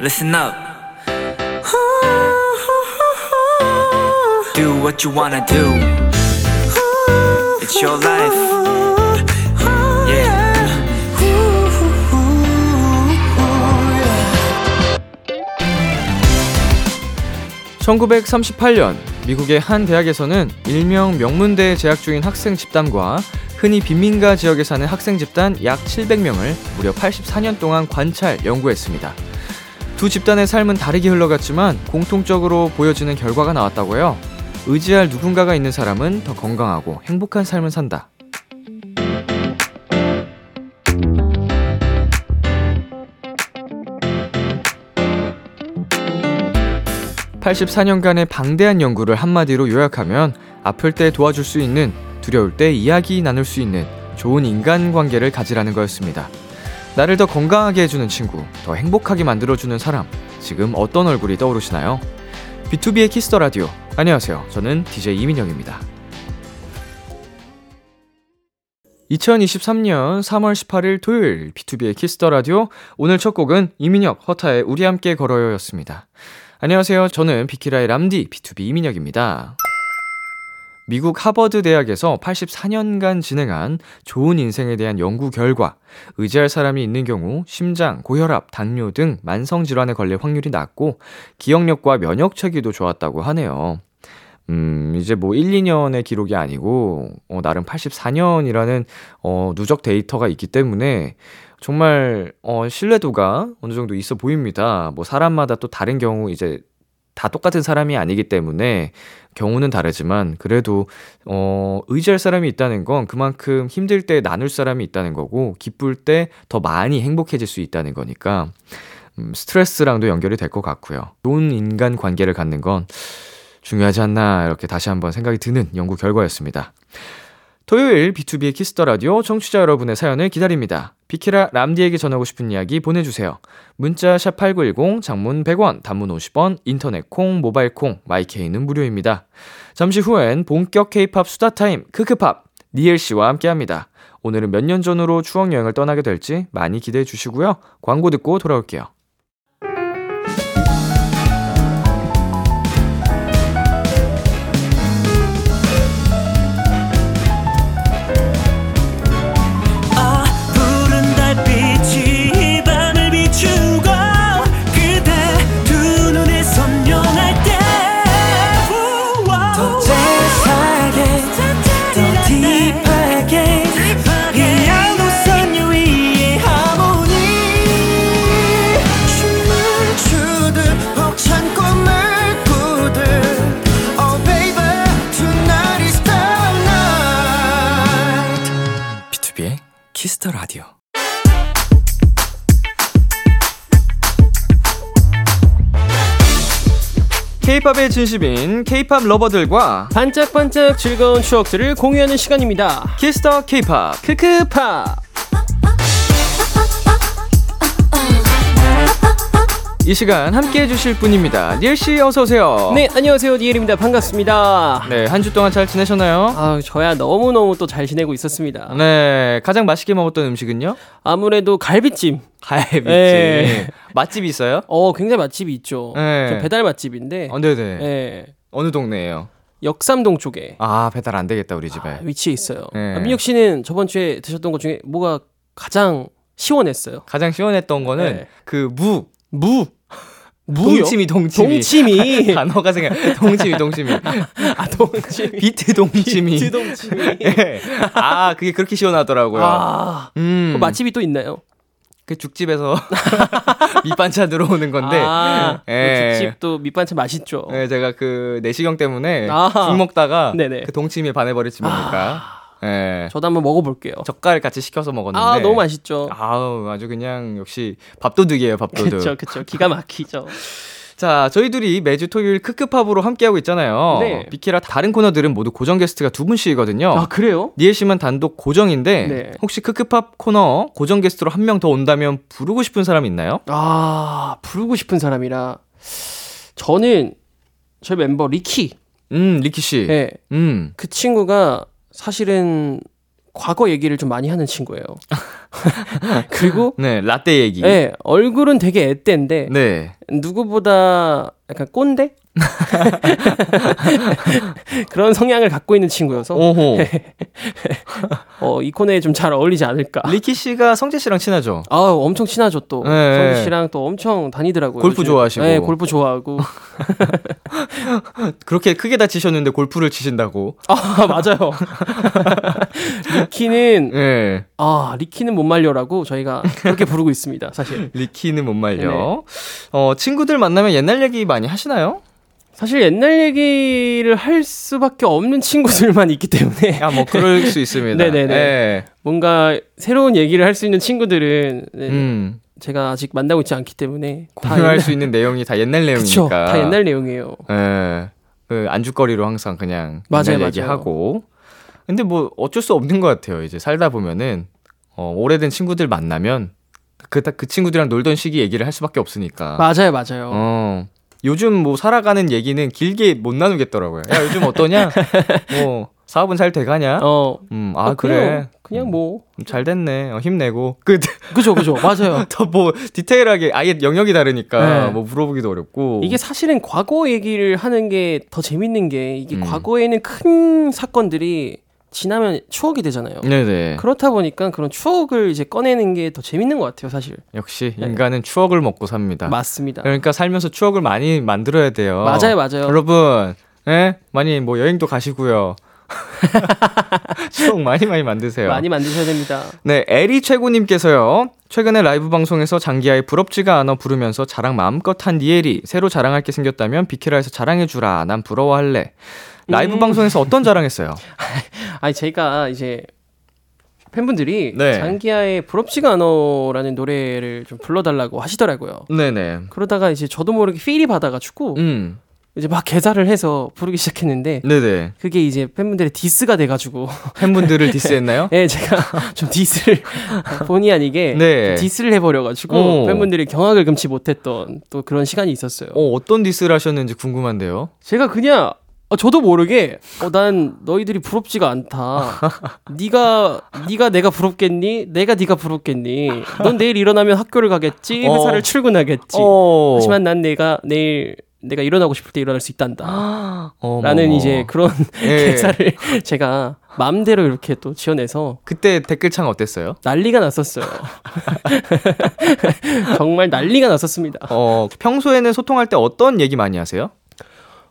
listen up. Do what you wanna do. It's your life. Yeah. 1938년 미국의 한 대학에서는 일명 명문대에 재학 중인 학생 집단과 흔히 빈민가 지역에 사는 학생 집단 약 700명을 무려 84년 동안 관찰, 연구했습니다. 두 집단의 삶은 다르게 흘러갔지만 공통적으로 보여지는 결과가 나왔다고요. 의지할 누군가가 있는 사람은 더 건강하고 행복한 삶을 산다. 84년간의 방대한 연구를 한마디로 요약하면 아플 때 도와줄 수 있는, 두려울 때 이야기 나눌 수 있는 좋은 인간관계를 가지라는 거였습니다. 나를 더 건강하게 해주는 친구, 더 행복하게 만들어주는 사람, 지금 어떤 얼굴이 떠오르시나요? B2B의 키스터 라디오. 안녕하세요. 저는 DJ 이민혁입니다. 2023년 3월 18일 토요일 B2B의 키스터 라디오. 오늘 첫 곡은 이민혁, HUTA의 우리 함께 걸어요였습니다. 안녕하세요. 저는 비키라의 람디 BTOB 이민혁입니다. 미국 하버드 대학에서 84년간 진행한 좋은 인생에 대한 연구 결과, 의지할 사람이 있는 경우 심장, 고혈압, 당뇨 등 만성 질환에 걸릴 확률이 낮고 기억력과 면역 체계도 좋았다고 하네요. 음, 이제 뭐 1, 2년의 기록이 아니고 어, 나름 84년이라는 어, 누적 데이터가 있기 때문에 정말 어 신뢰도가 어느 정도 있어 보입니다. 뭐 사람마다 또 다른 경우 이제 다 똑같은 사람이 아니기 때문에 경우는 다르지만 그래도 어 의지할 사람이 있다는 건 그만큼 힘들 때 나눌 사람이 있다는 거고 기쁠 때 더 많이 행복해질 수 있다는 거니까 음, 스트레스랑도 연결이 될 것 같고요. 좋은 인간 관계를 갖는 건 중요하지 않나 이렇게 다시 한번 생각이 드는 연구 결과였습니다. 토요일 B2B의 키스터 라디오 청취자 여러분의 사연을 기다립니다. 비키라 람디에게 전하고 싶은 이야기 보내주세요. 문자 샵 #8910 장문 100원, 단문 50원, 인터넷 콩, 모바일 콩, my K는 무료입니다. 잠시 후엔 본격 K-팝 수다 타임 크크팝 니엘 씨와 함께합니다. 오늘은 몇 년 전으로 추억 여행을 떠나게 될지 많이 기대해 주시고요. 광고 듣고 돌아올게요. Kiss the Radio. 케이팝에 진심인 케이팝 lover들과 반짝반짝 즐거운 추억들을 공유하는 시간입니다. Kiss the 케이팝 크크팝. 이 시간 함께 해주실 분입니다. 니엘 씨 어서 오세요. 네, 안녕하세요. 니엘입니다. 반갑습니다. 네, 한 주 동안 잘 지내셨나요? 아, 저야 너무 너무 또 잘 지내고 있었습니다. 네, 가장 맛있게 먹었던 음식은요? 아무래도 갈비찜. 갈비찜. 네. 맛집이 있어요? 어, 굉장히 맛집이 있죠. 네. 배달 맛집인데. 어, 네네. 네. 어느 동네예요? 역삼동 쪽에. 아, 배달 안 되겠다, 우리 집에. 아, 위치에 있어요. 네. 아, 민혁 씨는 저번 주에 드셨던 것 중에 뭐가 가장 시원했어요? 가장 시원했던 거는 네. 그 무. 무. 무요? 동치미 동치미 동치미 단어가 생각 동치미 동치미 아 동치미 비트 동치미 비트 동치미 네. 아 그게 그렇게 시원하더라고요 아 음. 그 맛집이 또 있나요? 그 죽집에서 밑반찬 들어오는 건데 아, 예. 그 죽집도 밑반찬 맛있죠. 네, 제가 그 내시경 때문에 아하. 죽 먹다가 네네. 그 동치미에 반해버렸지 뭡니까. 아. 예. 저도 한번 먹어볼게요. 젓갈 같이 시켜서 먹었는데. 아, 너무 맛있죠. 아우, 아주 그냥 역시 밥도둑이에요, 밥도둑. 그쵸, 그쵸. 기가 막히죠. 자, 저희 들이 매주 토요일 크크팝으로 함께하고 있잖아요. 네. 비키라 다른 코너들은 모두 고정 게스트가 두 분씩이거든요. 아, 그래요? 니엘 씨만 단독 고정인데, 네. 혹시 크크팝 코너 고정 게스트로 한 명 더 온다면 부르고 싶은 사람 있나요? 아, 부르고 싶은 사람이라. 저는 저희 멤버 리키. 음, 리키 씨. 네. 음. 그 친구가 사실은 과거 얘기를 좀 많이 하는 친구예요. 그리고 네, 라떼 얘기. 네, 얼굴은 되게 애때인데 네. 누구보다 약간 꼰대? 그런 성향을 갖고 있는 친구여서. 어, 이 코너에 좀 잘 어울리지 않을까. 리키 씨가 성재 씨랑 친하죠? 아, 엄청 친하죠 또. 네. 성지 씨랑 또 엄청 다니더라고요. 골프 요즘에. 좋아하시고. 네, 골프 좋아하고. 그렇게 크게 다치셨는데 골프를 치신다고. 아, 맞아요. 리키는 네. 아, 리키는 못 말려라고 저희가 그렇게 부르고 있습니다. 사실. 리키는 못 말려. 네. 어, 친구들 만나면 옛날 얘기 많이 하시나요? 사실 옛날 얘기를 할 수밖에 없는 친구들만 있기 때문에 아, 뭐 그럴 수 있습니다. 네네네. 네. 뭔가 새로운 얘기를 할 수 있는 친구들은 네, 음. 제가 아직 만나고 있지 않기 때문에 다 공유할 옛날- 수 있는 내용이 다 옛날 내용이니까. 그쵸, 다 옛날 내용이에요. 예. 그 안주거리로 항상 그냥 맞아요, 옛날 맞아요. 얘기하고. 근데 뭐 어쩔 수 없는 것 같아요. 이제 살다 보면은 어, 오래된 친구들 만나면 그, 그 친구들이랑 놀던 시기 얘기를 할 수밖에 없으니까. 맞아요, 맞아요. 어. 요즘 뭐 살아가는 얘기는 길게 못 나누겠더라고요. 야, 요즘 어떠냐? 뭐 사업은 잘 돼가냐? 어, 음, 아, 어, 그래. 그냥, 그냥 뭐 음, 잘 됐네. 어, 힘내고. 끝. 그죠, 그죠, 맞아요. 더 뭐 디테일하게 아예 영역이 다르니까 네. 뭐 물어보기도 어렵고. 이게 사실은 과거 얘기를 하는 게 더 재밌는 게 이게 음. 과거에는 큰 사건들이 지나면 추억이 되잖아요. 네네. 그렇다 보니까 그런 추억을 이제 꺼내는 게 더 재밌는 것 같아요, 사실. 역시 네. 인간은 추억을 먹고 삽니다. 맞습니다. 그러니까 살면서 추억을 많이 만들어야 돼요. 맞아요, 맞아요. 여러분, 예? 많이 뭐 여행도 가시고요. 추억 많이 많이 만드세요. 많이 만드셔야 됩니다. 네, 에리 최고님께서요. 최근에 라이브 방송에서 장기하의 부럽지가 않아 부르면서 자랑 마음껏 한 니엘이 새로 자랑할 게 생겼다면 비키라에서 자랑해주라. 난 부러워할래. 라이브 음. 방송에서 어떤 자랑했어요? 아니 제가 이제 팬분들이 네. 장기하의 부럽지가 않어라는 노래를 좀 불러달라고 하시더라고요. 네네. 그러다가 이제 저도 모르게 feel이 받아가지고 음, 이제 막 개사를 해서 부르기 시작했는데 네네. 그게 이제 팬분들의 디스가 돼가지고 팬분들을 디스했나요? 예 제가 좀 디스를 본의 아니게 네. 디스를 해버려가지고 오. 팬분들이 경악을 금치 못했던 또 그런 시간이 있었어요. 어, 어떤 디스를 하셨는지 궁금한데요. 제가 그냥 어, 저도 모르게 어, 난 너희들이 부럽지가 않다. 네가 네가 내가 부럽겠니? 내가 네가 부럽겠니? 넌 내일 일어나면 학교를 가겠지, 어. 회사를 출근하겠지. 어. 하지만 난 내가 내일 내가 일어나고 싶을 때 일어날 수 있단다. 어머. 라는 이제 그런 예. 대사를 제가 마음대로 이렇게 또 지어내서 그때 댓글창 어땠어요? 난리가 났었어요. 정말 난리가 났었습니다. 어, 평소에는 소통할 때 어떤 얘기 많이 하세요?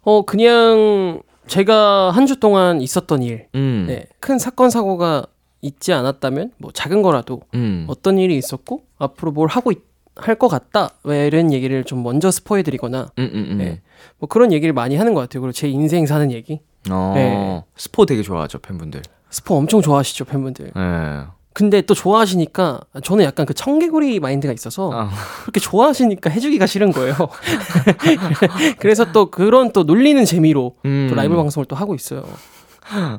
어 그냥 제가 한 주 동안 있었던 일, 음. 네, 큰 사건 사고가 있지 않았다면 뭐 작은 거라도 음. 어떤 일이 있었고 앞으로 뭘 하고 할 것 같다 왜 이런 얘기를 좀 먼저 스포해드리거나 음, 음, 음. 네. 뭐 그런 얘기를 많이 하는 것 같아요. 그리고 제 인생 사는 얘기 어, 네. 스포 되게 좋아하죠, 팬분들. 스포 엄청 좋아하시죠 팬분들. 예. 근데 또 좋아하시니까 저는 약간 그 청개구리 마인드가 있어서 아. 그렇게 좋아하시니까 해주기가 싫은 거예요. 그래서 또 그런 또 놀리는 재미로 음. 또 라이브 방송을 또 하고 있어요.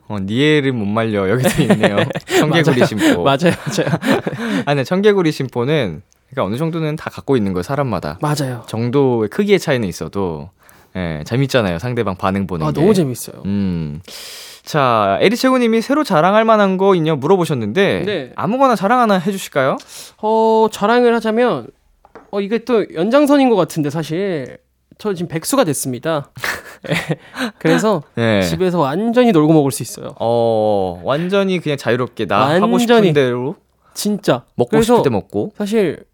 어, 니엘은 못 말려. 여기도 있네요. 청개구리 심포. 맞아요, 맞아요, 아, 네, 청개구리 심포는 그러니까 어느 정도는 다 갖고 있는 거예요, 사람마다. 맞아요. 정도의 크기의 차이는 있어도 예, 재밌잖아요. 상대방 반응 보는 아 게. 너무 재밌어요. 음. 자, 에리 최고님이 새로 자랑할 만한 거 있냐 물어보셨는데 네. 아무거나 자랑 하나 해주실까요? 어 자랑을 하자면 어 이게 또 연장선인 것 같은데 사실 저 지금 백수가 됐습니다. 예. 그래서 네. 집에서 완전히 놀고 먹을 수 있어요. 어, 완전히 그냥 자유롭게 나 하고 완전히. 싶은 대로 진짜 먹고 싶을 때 먹고. 사실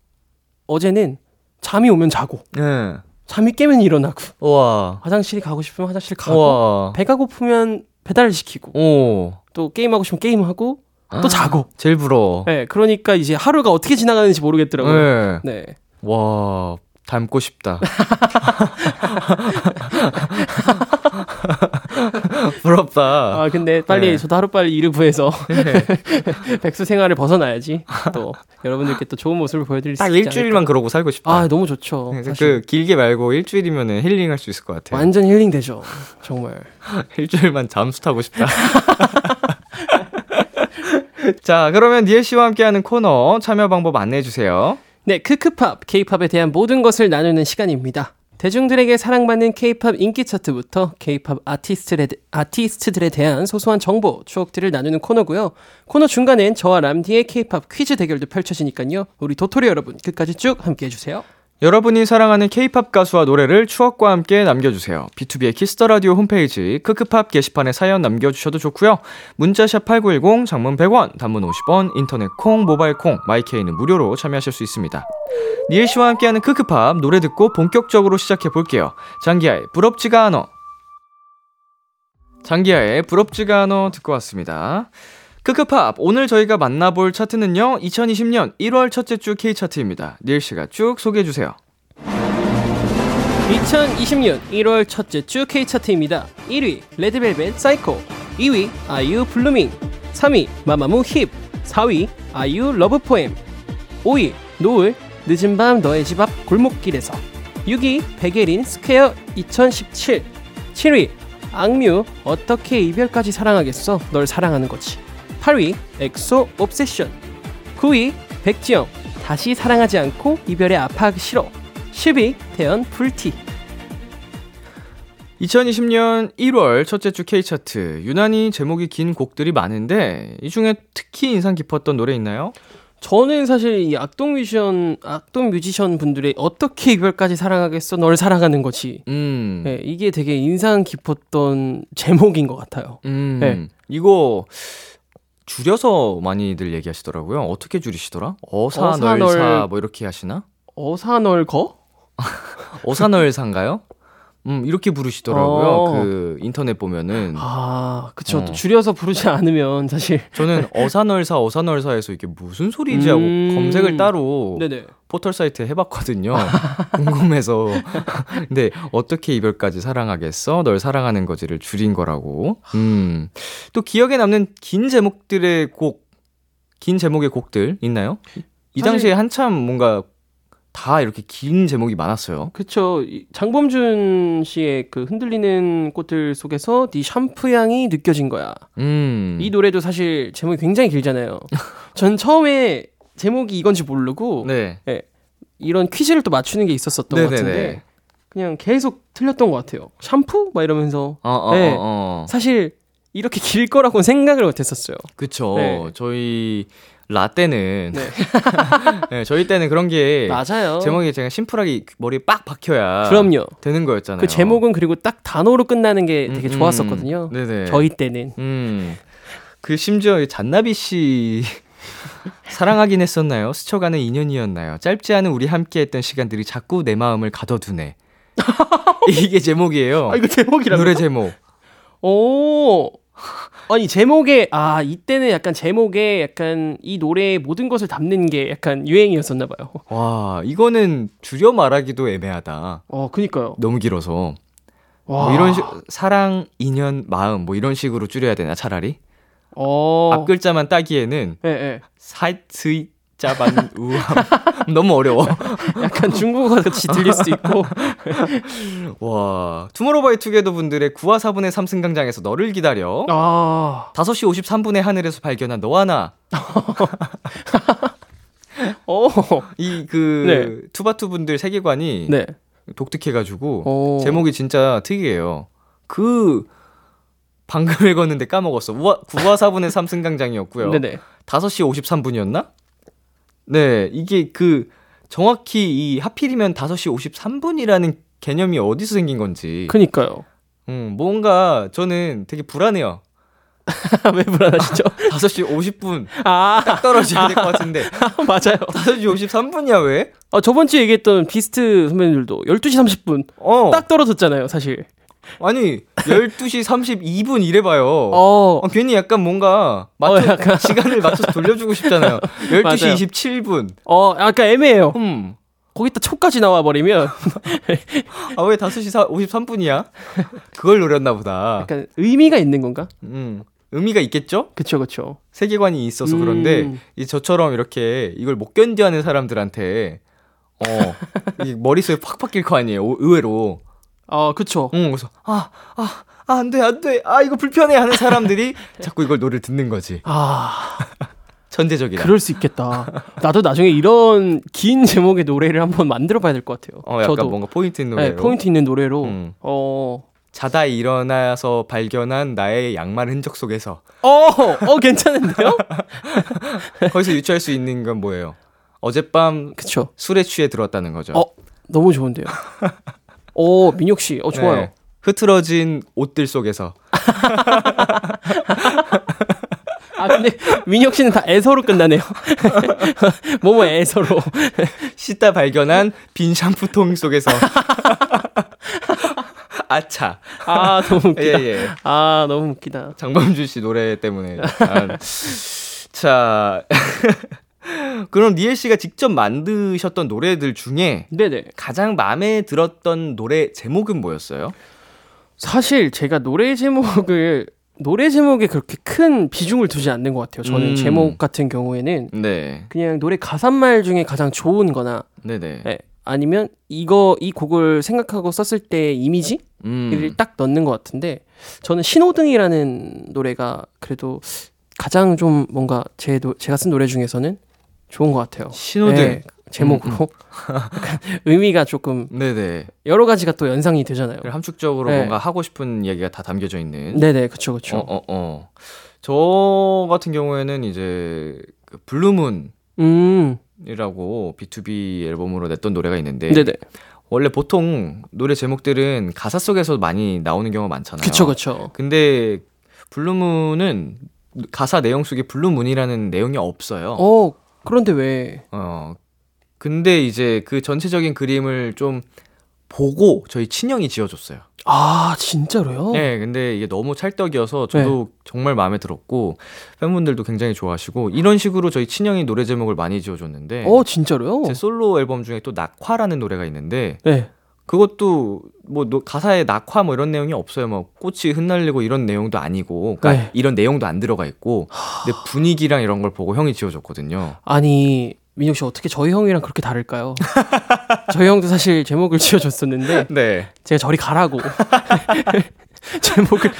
어제는 잠이 오면 자고 네. 잠이 깨면 일어나고 우와. 화장실 가고 싶으면 화장실 가고 우와. 배가 고프면 배달 시키고 오. 또 게임하고 싶으면 게임하고 또 아, 자고. 제일 부러워. 네, 그러니까 이제 하루가 어떻게 지나가는지 모르겠더라고요. 네. 네. 와, 닮고 싶다. 부럽다. 아 근데 빨리 네. 저도 하루 빨리 일을 구해서 백수 생활을 벗어나야지 또 여러분들께 또 좋은 모습을 보여드릴 수딱 일주일만 그러고 살고 싶다. 않을까. 아 너무 좋죠. 그, 사실 그 길게 말고 일주일이면 힐링할 수 있을 것 같아요. 완전 힐링 되죠. 정말. 일주일만 잠수 타고 싶다. 자, 그러면 니엘 씨와 함께하는 코너 참여 방법 안내해 주세요. 네, 크크팝, 케이팝에 대한 모든 것을 나누는 시간입니다. 대중들에게 사랑받는 K-팝 인기 차트부터 K-팝 아티스트들에, 아티스트들에 대한 소소한 정보, 추억들을 나누는 코너고요. 코너 중간엔 저와 람디의 K-팝 퀴즈 대결도 펼쳐지니까요. 우리 도토리 여러분 끝까지 쭉 함께 해 주세요. 여러분이 사랑하는 케이팝 가수와 노래를 추억과 함께 남겨주세요. B2B의 키스터 라디오 홈페이지 크크팝 게시판에 사연 남겨주셔도 좋고요. 문자샵 8910, 장문 100원, 단문 50원, 인터넷 콩, 모바일 콩, my K는 무료로 참여하실 수 있습니다. 니엘 씨와 함께하는 크크팝 노래 듣고 본격적으로 시작해 볼게요. 장기하의 부럽지가 않어. 장기하의 부럽지가 않어 듣고 왔습니다. 크크팝 오늘 저희가 만나볼 차트는요 2020년 1월 첫째 주 K 차트입니다. 니엘 씨가 쭉 소개해 주세요. 2020년 1월 첫째 주 K 차트입니다. 1위 레드벨벳 사이코, 2위 아이유 Blueming, 3위 마마무 힙, 4위 아이유 Love poem, 5위 노을 늦은 밤 너의 집 앞 골목길에서, 6위 백예린 Square 2017, 7위 악뮤 어떻게 이별까지 사랑하겠어 널 사랑하는 거지. 8위 엑소 Obsession 9위 백지영 다시 사랑하지 않고 이별에 아파하기 싫어 10위 태연 불티 2020년 1월 첫째 주 K차트 유난히 제목이 긴 곡들이 많은데 이 중에 특히 인상 깊었던 노래 있나요? 저는 사실 이 악동 뮤지션 악동 뮤지션 분들의 어떻게 이별까지 사랑하겠어 널 사랑하는 거지. 음. 네, 이게 되게 인상 깊었던 제목인 것 같아요. 음. 네. 이거 줄여서 많이들 얘기하시더라고요. 어떻게 줄이시더라? 어사널사 어사널- 뭐 이렇게 하시나? 어사널거? 어사널사인가요? 음, 이렇게 부르시더라고요. 어. 그 인터넷 보면은 아, 그쵸. 어. 또 줄여서 부르지 않으면 사실. 저는 어사널사 어사널사에서 이게 무슨 소리지 하고 음. 검색을 따로 네네. 포털 사이트에 해봤거든요. 궁금해서. 근데 어떻게 이별까지 사랑하겠어? 널 사랑하는 거지를 줄인 거라고. 음. 또 기억에 남는 긴 제목들의 곡, 긴 제목의 곡들 있나요? 이 당시에 한참 뭔가 다 이렇게 긴 제목이 많았어요. 그쵸. 이 장범준 씨의 그 흔들리는 꽃들 속에서 네 샴푸 향이 느껴진 거야. 음. 이 노래도 사실 제목이 굉장히 길잖아요. 전 처음에 제목이 이건지 모르고 네. 이런 퀴즈를 또 맞추는 게 있었었던 것 네네네. 같은데 그냥 계속 틀렸던 것 같아요. 샴푸? 막 이러면서 어, 어, 네. 어, 어. 사실 이렇게 길 거라고는 생각을 못했었어요. 그쵸. 네. 저희 라떼는 네. 네, 저희 때는 그런 게 맞아요. 제목이 제가 심플하게 머리에 빡 박혀야 그럼요. 되는 거였잖아요. 그 제목은 그리고 딱 단어로 끝나는 게 되게 음, 음. 좋았었거든요. 네네. 저희 때는. 음. 그 심지어 이 잔나비 씨 사랑하긴 했었나요? 스쳐가는 인연이었나요? 짧지 않은 우리 함께했던 시간들이 자꾸 내 마음을 가둬두네. 이게 제목이에요. 아 이거 제목이라고? 노래 제목. 오. 아니 제목에 아 이때는 약간 제목에 약간 이 노래의 모든 것을 담는 게 약간 유행이었었나 봐요. 와, 이거는 줄여 말하기도 애매하다. 어, 그니까요. 너무 길어서. 와. 뭐 이런 식 사랑, 인연, 마음 뭐 이런 식으로 줄여야 되나 차라리? 어. 앞 글자만 따기에는 예, 예. 사이트 자반 우함 너무 어려워. 약간 중국어 같이 들릴 수도 있고. 와, 투모로우바이투게더 분들의 9와 4분의 3승강장에서 너를 기다려. 아. 5시 53분의 하늘에서 발견한 너와 나. 어. 이그 네. 투바투 분들 세계관이 네. 독특해가지고 어. 제목이 진짜 특이해요. 그 방금 읽었는데 까먹었어. 9와 4분의 3승강장이었고요. 네네. 5시 53분이었나? 네, 이게 그 정확히 이 하필이면 5시 53분이라는 개념이 어디서 생긴 건지. 그니까요. 음, 뭔가 저는 되게 불안해요. 왜 불안하시죠? 5시 50분 아, 딱 떨어져야 될 것 같은데 맞아요. 5시 53분이야 왜? 아, 저번 주에 얘기했던 비스트 선배님들도 12시 30분 어 딱 떨어졌잖아요, 사실. 아니 12시 32분 이래봐요 어. 어, 괜히 약간 뭔가 맞춰, 어, 약간. 시간을 맞춰서 돌려주고 싶잖아요 12시 맞아요. 27분 어, 약간 애매해요. 음. 거기다 초까지 나와 버리면 아 왜 5시 53분이야? 그걸 노렸나 보다 약간 의미가 있는 건가? 음. 의미가 있겠죠? 그쵸, 그쵸. 세계관이 있어서 음. 그런데 이 저처럼 이렇게 이걸 못 견뎌하는 사람들한테 어, 이 머릿속에 팍 바뀔 거 아니에요. 오- 의외로. 어, 그쵸. 응, 그래서 아, 아, 아, 안 돼, 안 돼. 아, 이거 불편해 하는 사람들이 자꾸 이걸 노래를 듣는 거지. 아, 천재적이다. 그럴 수 있겠다. 나도 나중에 이런 긴 제목의 노래를 한번 만들어 봐야 될 것 같아요. 어, 약간 저도. 뭔가 포인트 있는 노래로. 네, 포인트 있는 노래로. 음. 어. 자다 일어나서 발견한 나의 양말 흔적 속에서 어, 어 괜찮은데요? 거기서 유추할 수 있는 건 뭐예요? 어젯밤 그쵸. 술에 취해 들었다는 거죠. 어, 너무 좋은데요. 어, 민혁 씨, 어 좋아요. 네. 흐트러진 옷들 속에서 아 근데 민혁 씨는 다 애서로 끝나네요. 뭐뭐 애서로. 씻다 발견한 빈 샴푸통 속에서 아차. 아 너무 웃기다. 예, 예. 아 너무 웃기다. 장범준 씨 노래 때문에. 약간. 자. 그럼 니엘 씨가 직접 만드셨던 노래들 중에 네네. 가장 마음에 들었던 노래 제목은 뭐였어요? 사실 제가 노래 제목을 노래 제목에 그렇게 큰 비중을 두지 않는 것 같아요. 저는 음. 제목 같은 경우에는 네. 그냥 노래 가사말 중에 가장 좋은거나. 예, 아니면 이거 이 곡을 생각하고 썼을 때 이미지를 음. 딱 넣는 것 같은데 저는 신호등이라는 노래가 그래도 가장 좀 뭔가 제 노, 제가 쓴 노래 중에서는 좋은 것 같아요. 신호등. 예, 제목으로 약간 의미가 조금 네네. 여러 가지가 또 연상이 되잖아요. 함축적으로 네. 뭔가 하고 싶은 얘기가 다 담겨져 있는. 네네 그쵸 그쵸. 어, 어, 어. 저 같은 경우에는 이제 그 Blue Moon이라고 음 BTOB 앨범으로 냈던 노래가 있는데 네네 원래 보통 노래 제목들은 가사 속에서 많이 나오는 경우가 많잖아요. 그쵸 그쵸. 근데 Blue Moon은 가사 내용 속에 Blue Moon이라는 내용이 없어요. 어 그런데 왜? 어. 근데 이제 그 전체적인 그림을 좀 보고 저희 친형이 지어줬어요. 아 진짜로요? 네, 근데 이게 너무 찰떡이어서 저도 정말 마음에 들었고 팬분들도 굉장히 좋아하시고 이런 식으로 저희 친형이 노래 제목을 많이 지어줬는데 어 진짜로요? 제 솔로 앨범 중에 또 낙화라는 노래가 있는데 네. 그것도 뭐 노- 가사에 낙화 뭐 이런 내용이 없어요. 뭐 꽃이 흩날리고 이런 내용도 아니고 그러니까 네. 이런 내용도 안 들어가 있고 근데 분위기랑 이런 걸 보고 형이 지어줬거든요. 아니 민혁 씨 어떻게 저희 형이랑 그렇게 다를까요? 저희 형도 사실 제목을 지어줬었는데 네. 제가 저리 가라고 제목을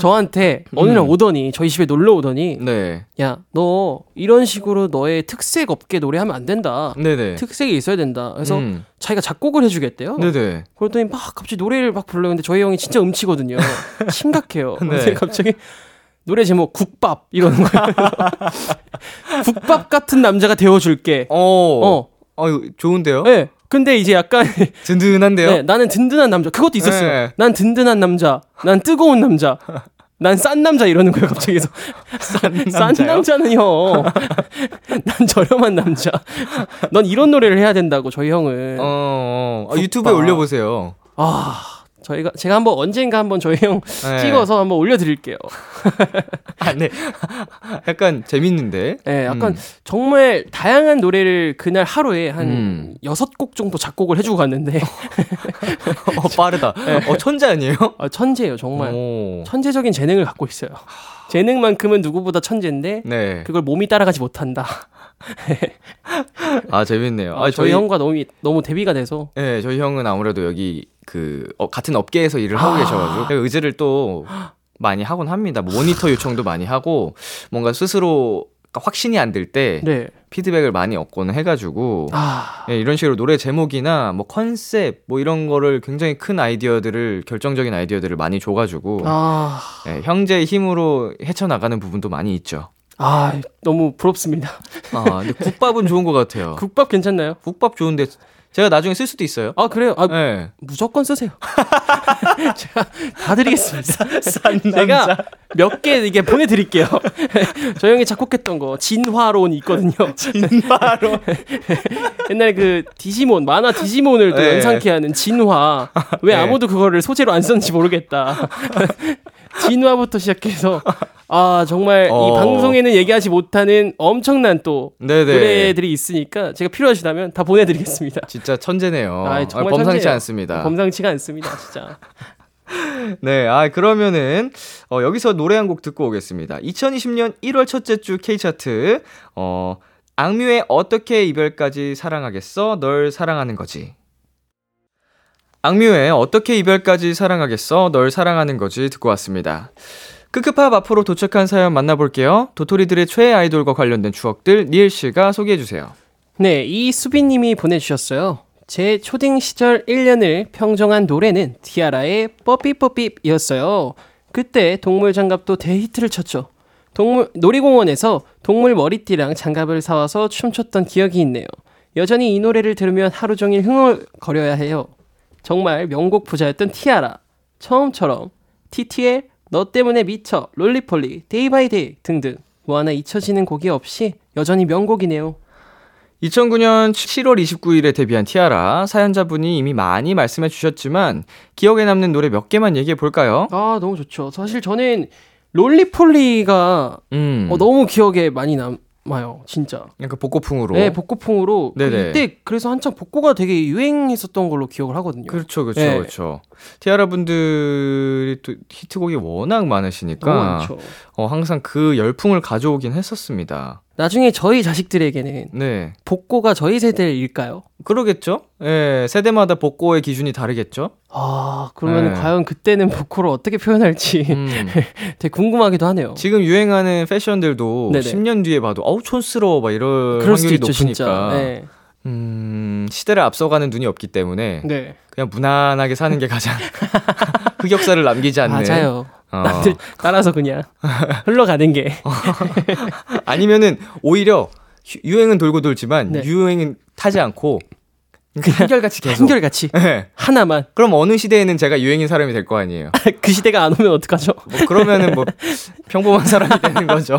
저한테 어느 날 음. 오더니 저희 집에 놀러 오더니 네. 야너 이런 식으로 너의 특색 없게 노래하면 안 된다. 네네. 특색이 있어야 된다. 그래서 음. 자기가 작곡을 해주겠대요. 네네. 그랬더니 막 갑자기 노래를 막. 근데 저희 형이 진짜 음치거든요. 심각해요. 네. 근데 갑자기 노래 제목 국밥 이러는 거예요. 국밥 같은 남자가 되어줄게. 어. 어, 어, 이거 좋은데요? 네. 근데 이제 약간 든든한데요? 네, 나는 든든한 남자. 그것도 있었어요. 네. 난 든든한 남자. 난 뜨거운 남자. 난 싼 남자 이러는 거예요. 갑자기 그래서 싼 남자요? 남자는요. 난 저렴한 남자. 넌 이런 노래를 해야 된다고 저희 형은. 어, 어. 어, 유튜브에. 올려보세요. 아 저희가 제가 한번 언젠가 한번 저희 형 네. 찍어서 한번 올려드릴게요. 아, 네. 약간 재밌는데. 네, 약간 음. 정말 다양한 노래를 그날 하루에 한 음. 여섯 곡 정도 작곡을 해주고 갔는데 어, 빠르다. 네. 어, 천재 아니에요? 아, 천재예요 정말 오. 천재적인 재능을 갖고 있어요. 재능만큼은 누구보다 천재인데 네. 그걸 몸이 따라가지 못한다. 아, 재밌네요. 아, 저희, 형과 너무 너무 대비가 돼서 네, 저희 형은 아무래도 여기 그 어, 같은 업계에서 일을 하고 아. 계셔가지고 의지를 또 많이 하곤 합니다. 뭐 모니터 요청도 많이 하고 뭔가 스스로 확신이 안 들때 네. 피드백을 많이 얻곤 해가지고 아 예, 이런 식으로 노래 제목이나 뭐 컨셉 뭐 이런 거를 굉장히 큰 아이디어들을 결정적인 아이디어들을 많이 줘가지고 아, 예, 형제의 힘으로 헤쳐나가는 부분도 많이 있죠. 아, 너무 부럽습니다. 아 근데 국밥은 좋은 것 같아요. 국밥 괜찮나요? 국밥 좋은데 제가 나중에 쓸 수도 있어요. 아 그래요? 아, 예. 무조건 쓰세요. 제가 다 드리겠습니다. 싼 제가 몇 개 이게 보내드릴게요. 저 형이 작곡했던 거 진화론이 있거든요. 진바로 옛날에 그 디지몬 만화 디지몬을 또 네. 연상케 하는 진화. 왜 네. 아무도 그거를 소재로 안 썼는지 모르겠다. 진화부터 시작해서 아 정말 이 어. 방송에는 얘기하지 못하는 엄청난 또 네네. 노래들이 있으니까 제가 필요하시다면 다 보내드리겠습니다. 진짜 천재네요. 아, 아, 정말 범상치 천재예요. 않습니다. 범상치가 않습니다, 진짜. 네, 아 그러면은 어, 여기서 노래 한 곡 듣고 오겠습니다. 2020년 1월 첫째 주 K 차트 어 악뮤의 어떻게 이별까지 사랑하겠어 널 사랑하는 거지. 악뮤의 어떻게 이별까지 사랑하겠어 널 사랑하는 거지 듣고 왔습니다. 크크팝 앞으로 도착한 사연 만나볼게요. 도토리들의 최애 아이돌과 관련된 추억들 니엘 씨가 소개해 주세요. 네, 이 수빈 님이 보내 주셨어요. 제 초딩 시절 1년을 평정한 노래는 티아라의 뽀삐뽀삐이었어요. 그때 동물 장갑도 대히트를 쳤죠. 동물 놀이공원에서 동물 머리띠랑 장갑을 사와서 춤췄던 기억이 있네요. 여전히 이 노래를 들으면 하루 종일 흥얼거려야 해요. 정말 명곡 부자였던 티아라. 처음처럼 TTL, 너 때문에 미쳐, Roly-Poly, Day by Day 등등 뭐 하나 잊혀지는 곡이 없이 여전히 명곡이네요. 2009년 7월 29일에 데뷔한 티아라 사연자분이 이미 많이 말씀해 주셨지만 기억에 남는 노래 몇 개만 얘기해 볼까요? 아 너무 좋죠. 사실 저는 롤리폴리가 음. 어, 너무 기억에 많이 남 아요. 진짜. 약간 복고풍으로. 네, 복고풍으로. 네네. 이때 그래서 한창 복고가 되게 유행했었던 걸로 기억을 하거든요. 그렇죠, 그렇죠, 네. 그렇죠. 티아라 분들이 또 히트곡이 워낙 많으시니까. 어, 항상 그 열풍을 가져오긴 했었습니다. 나중에 저희 자식들에게는 네, 복고가 저희 세대일까요? 그러겠죠. 예, 세대마다 복고의 기준이 다르겠죠. 아, 그러면 네. 과연 그때는 복고를 어떻게 표현할지 음. 되게 궁금하기도 하네요. 지금 유행하는 패션들도 네네. 10년 뒤에 봐도 어우 촌스러워 막 이럴 확률이 있죠, 높으니까. 네. 음, 시대를 앞서가는 눈이 없기 때문에 네. 그냥 무난하게 사는 게 가장 흑역사를 남기지 않는. 맞아요. 어. 남들 따라서 그냥 흘러가는 게. 아니면은 오히려 유- 유행은 돌고 돌지만 네. 유행은 타지 않고 그냥 한결같이 계속. 한결같이 네. 하나만 그럼 어느 시대에는 제가 유행인 사람이 될 거 아니에요. 그 시대가 안 오면 어떡하죠? 뭐 그러면은 뭐 평범한 사람이 되는 거죠.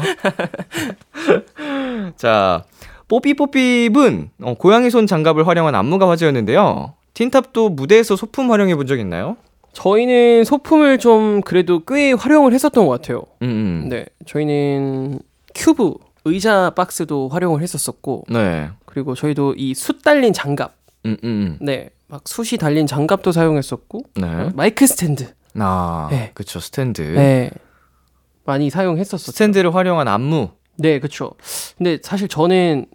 자, 뽀삐뽀삐은 어, 고양이 손 장갑을 활용한 안무가 화제였는데요. 틴탑도 무대에서 소품 활용해 본 적 있나요? 저희는 소품을 좀 그래도 꽤 활용을 했었던 것 같아요. 음, 음. 네, 저희는 큐브 의자 박스도 활용을 했었었고, 네. 그리고 저희도 이 술 달린 장갑, 음, 음, 네, 막 술이 달린 장갑도 사용했었고, 음. 네. 마이크 스탠드, 아, 네. 그쵸, 스탠드. 네, 많이 사용했었었죠. 스탠드를 활용한 안무. 네, 그렇죠. 근데 사실 저는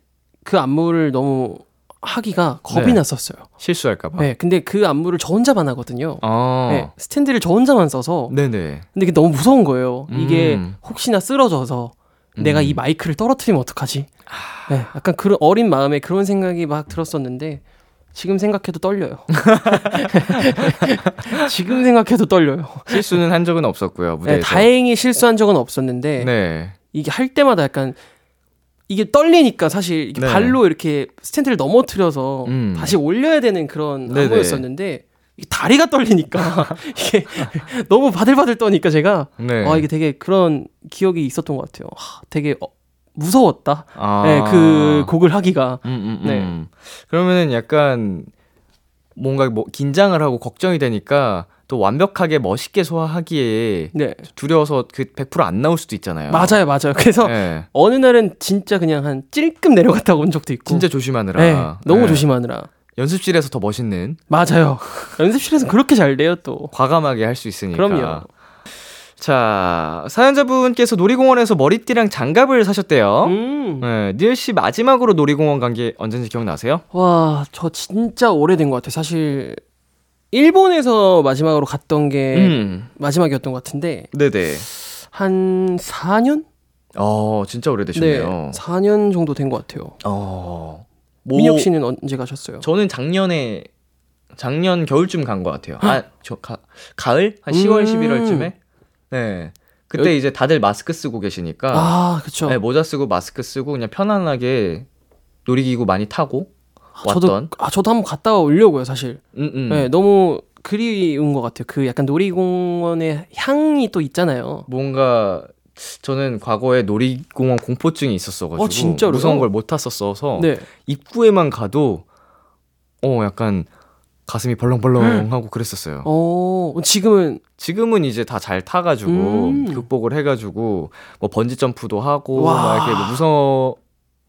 그 안무를 너무 하기가 겁이 네. 났었어요. 실수할까봐. 네, 근데 그 안무를 저 혼자만 하거든요. 아. 네, 스탠드를 저 혼자만 써서 네네. 근데 이게 너무 무서운 거예요. 이게 음. 혹시나 쓰러져서 내가 음. 이 마이크를 떨어뜨리면 어떡하지? 네, 약간 그런 어린 마음에 그런 생각이 막 들었었는데 지금 생각해도 떨려요. 지금 생각해도 떨려요. 실수는 한 적은 없었고요, 네, 무대에서. 다행히 실수한 적은 없었는데 네. 이게 할 때마다 약간 이게 떨리니까 사실 이게 네. 발로 이렇게 스탠드를 넘어뜨려서 음. 다시 올려야 되는 그런 네네. 안무였었는데 이게 다리가 떨리니까 이게 너무 바들바들 떠니까 제가 네. 아 이게 되게 그런 기억이 있었던 것 같아요. 하, 되게 어, 무서웠다. 아. 네, 그 곡을 하기가. 음, 음, 네. 음. 그러면은 약간 뭔가 뭐 긴장을 하고 걱정이 되니까 또 완벽하게 멋있게 소화하기에 네. 두려워서 그 100%안 나올 수도 있잖아요. 맞아요, 맞아요. 그래서 네. 어느 날은 진짜 그냥 한 찔끔 내려갔다 온 적도 있고. 진짜 조심하느라. 네, 너무 네. 조심하느라. 연습실에서 더 멋있는 맞아요. 연습실에서 그렇게 잘 돼요, 또. 과감하게 할 수 있으니까. 그럼요. 자, 사연자분께서 놀이공원에서 머리띠랑 장갑을 사셨대요. 음. 네, 니엘 씨 마지막으로 놀이공원 간 게 언제인지 기억나세요? 와, 저 진짜 오래된 것 같아요. 사실 일본에서 마지막으로 갔던 게 음. 마지막이었던 것 같은데 네네. 한 4년? 어, 진짜 오래되셨네요. 네, 4년 정도 된 것 같아요. 어. 뭐, 민혁 씨는 언제 가셨어요? 저는 작년에 작년 겨울쯤 간 것 같아요. 아, 저 가, 가을 한 10월, 음. 11월쯤에. 네. 그때 이제 다들 마스크 쓰고 계시니까 아, 그쵸. 네, 모자 쓰고 마스크 쓰고 그냥 편안하게 놀이기구 많이 타고 저도 왔던. 아 저도 한번 갔다 오려고요, 사실. 음, 음. 네, 너무 그리운 것 같아요. 그 약간 놀이공원의 향이 또 있잖아요. 뭔가 저는 과거에 놀이공원 공포증이 있었어가지고 어, 진짜로요? 무서운 걸 못 탔었어서 네. 입구에만 가도 어 약간 가슴이 벌렁벌렁하고 그랬었어요. 어, 지금은 지금은 이제 다 잘 타가지고 음. 극복을 해가지고 뭐 번지 점프도 하고 와. 막 이렇게 뭐 무서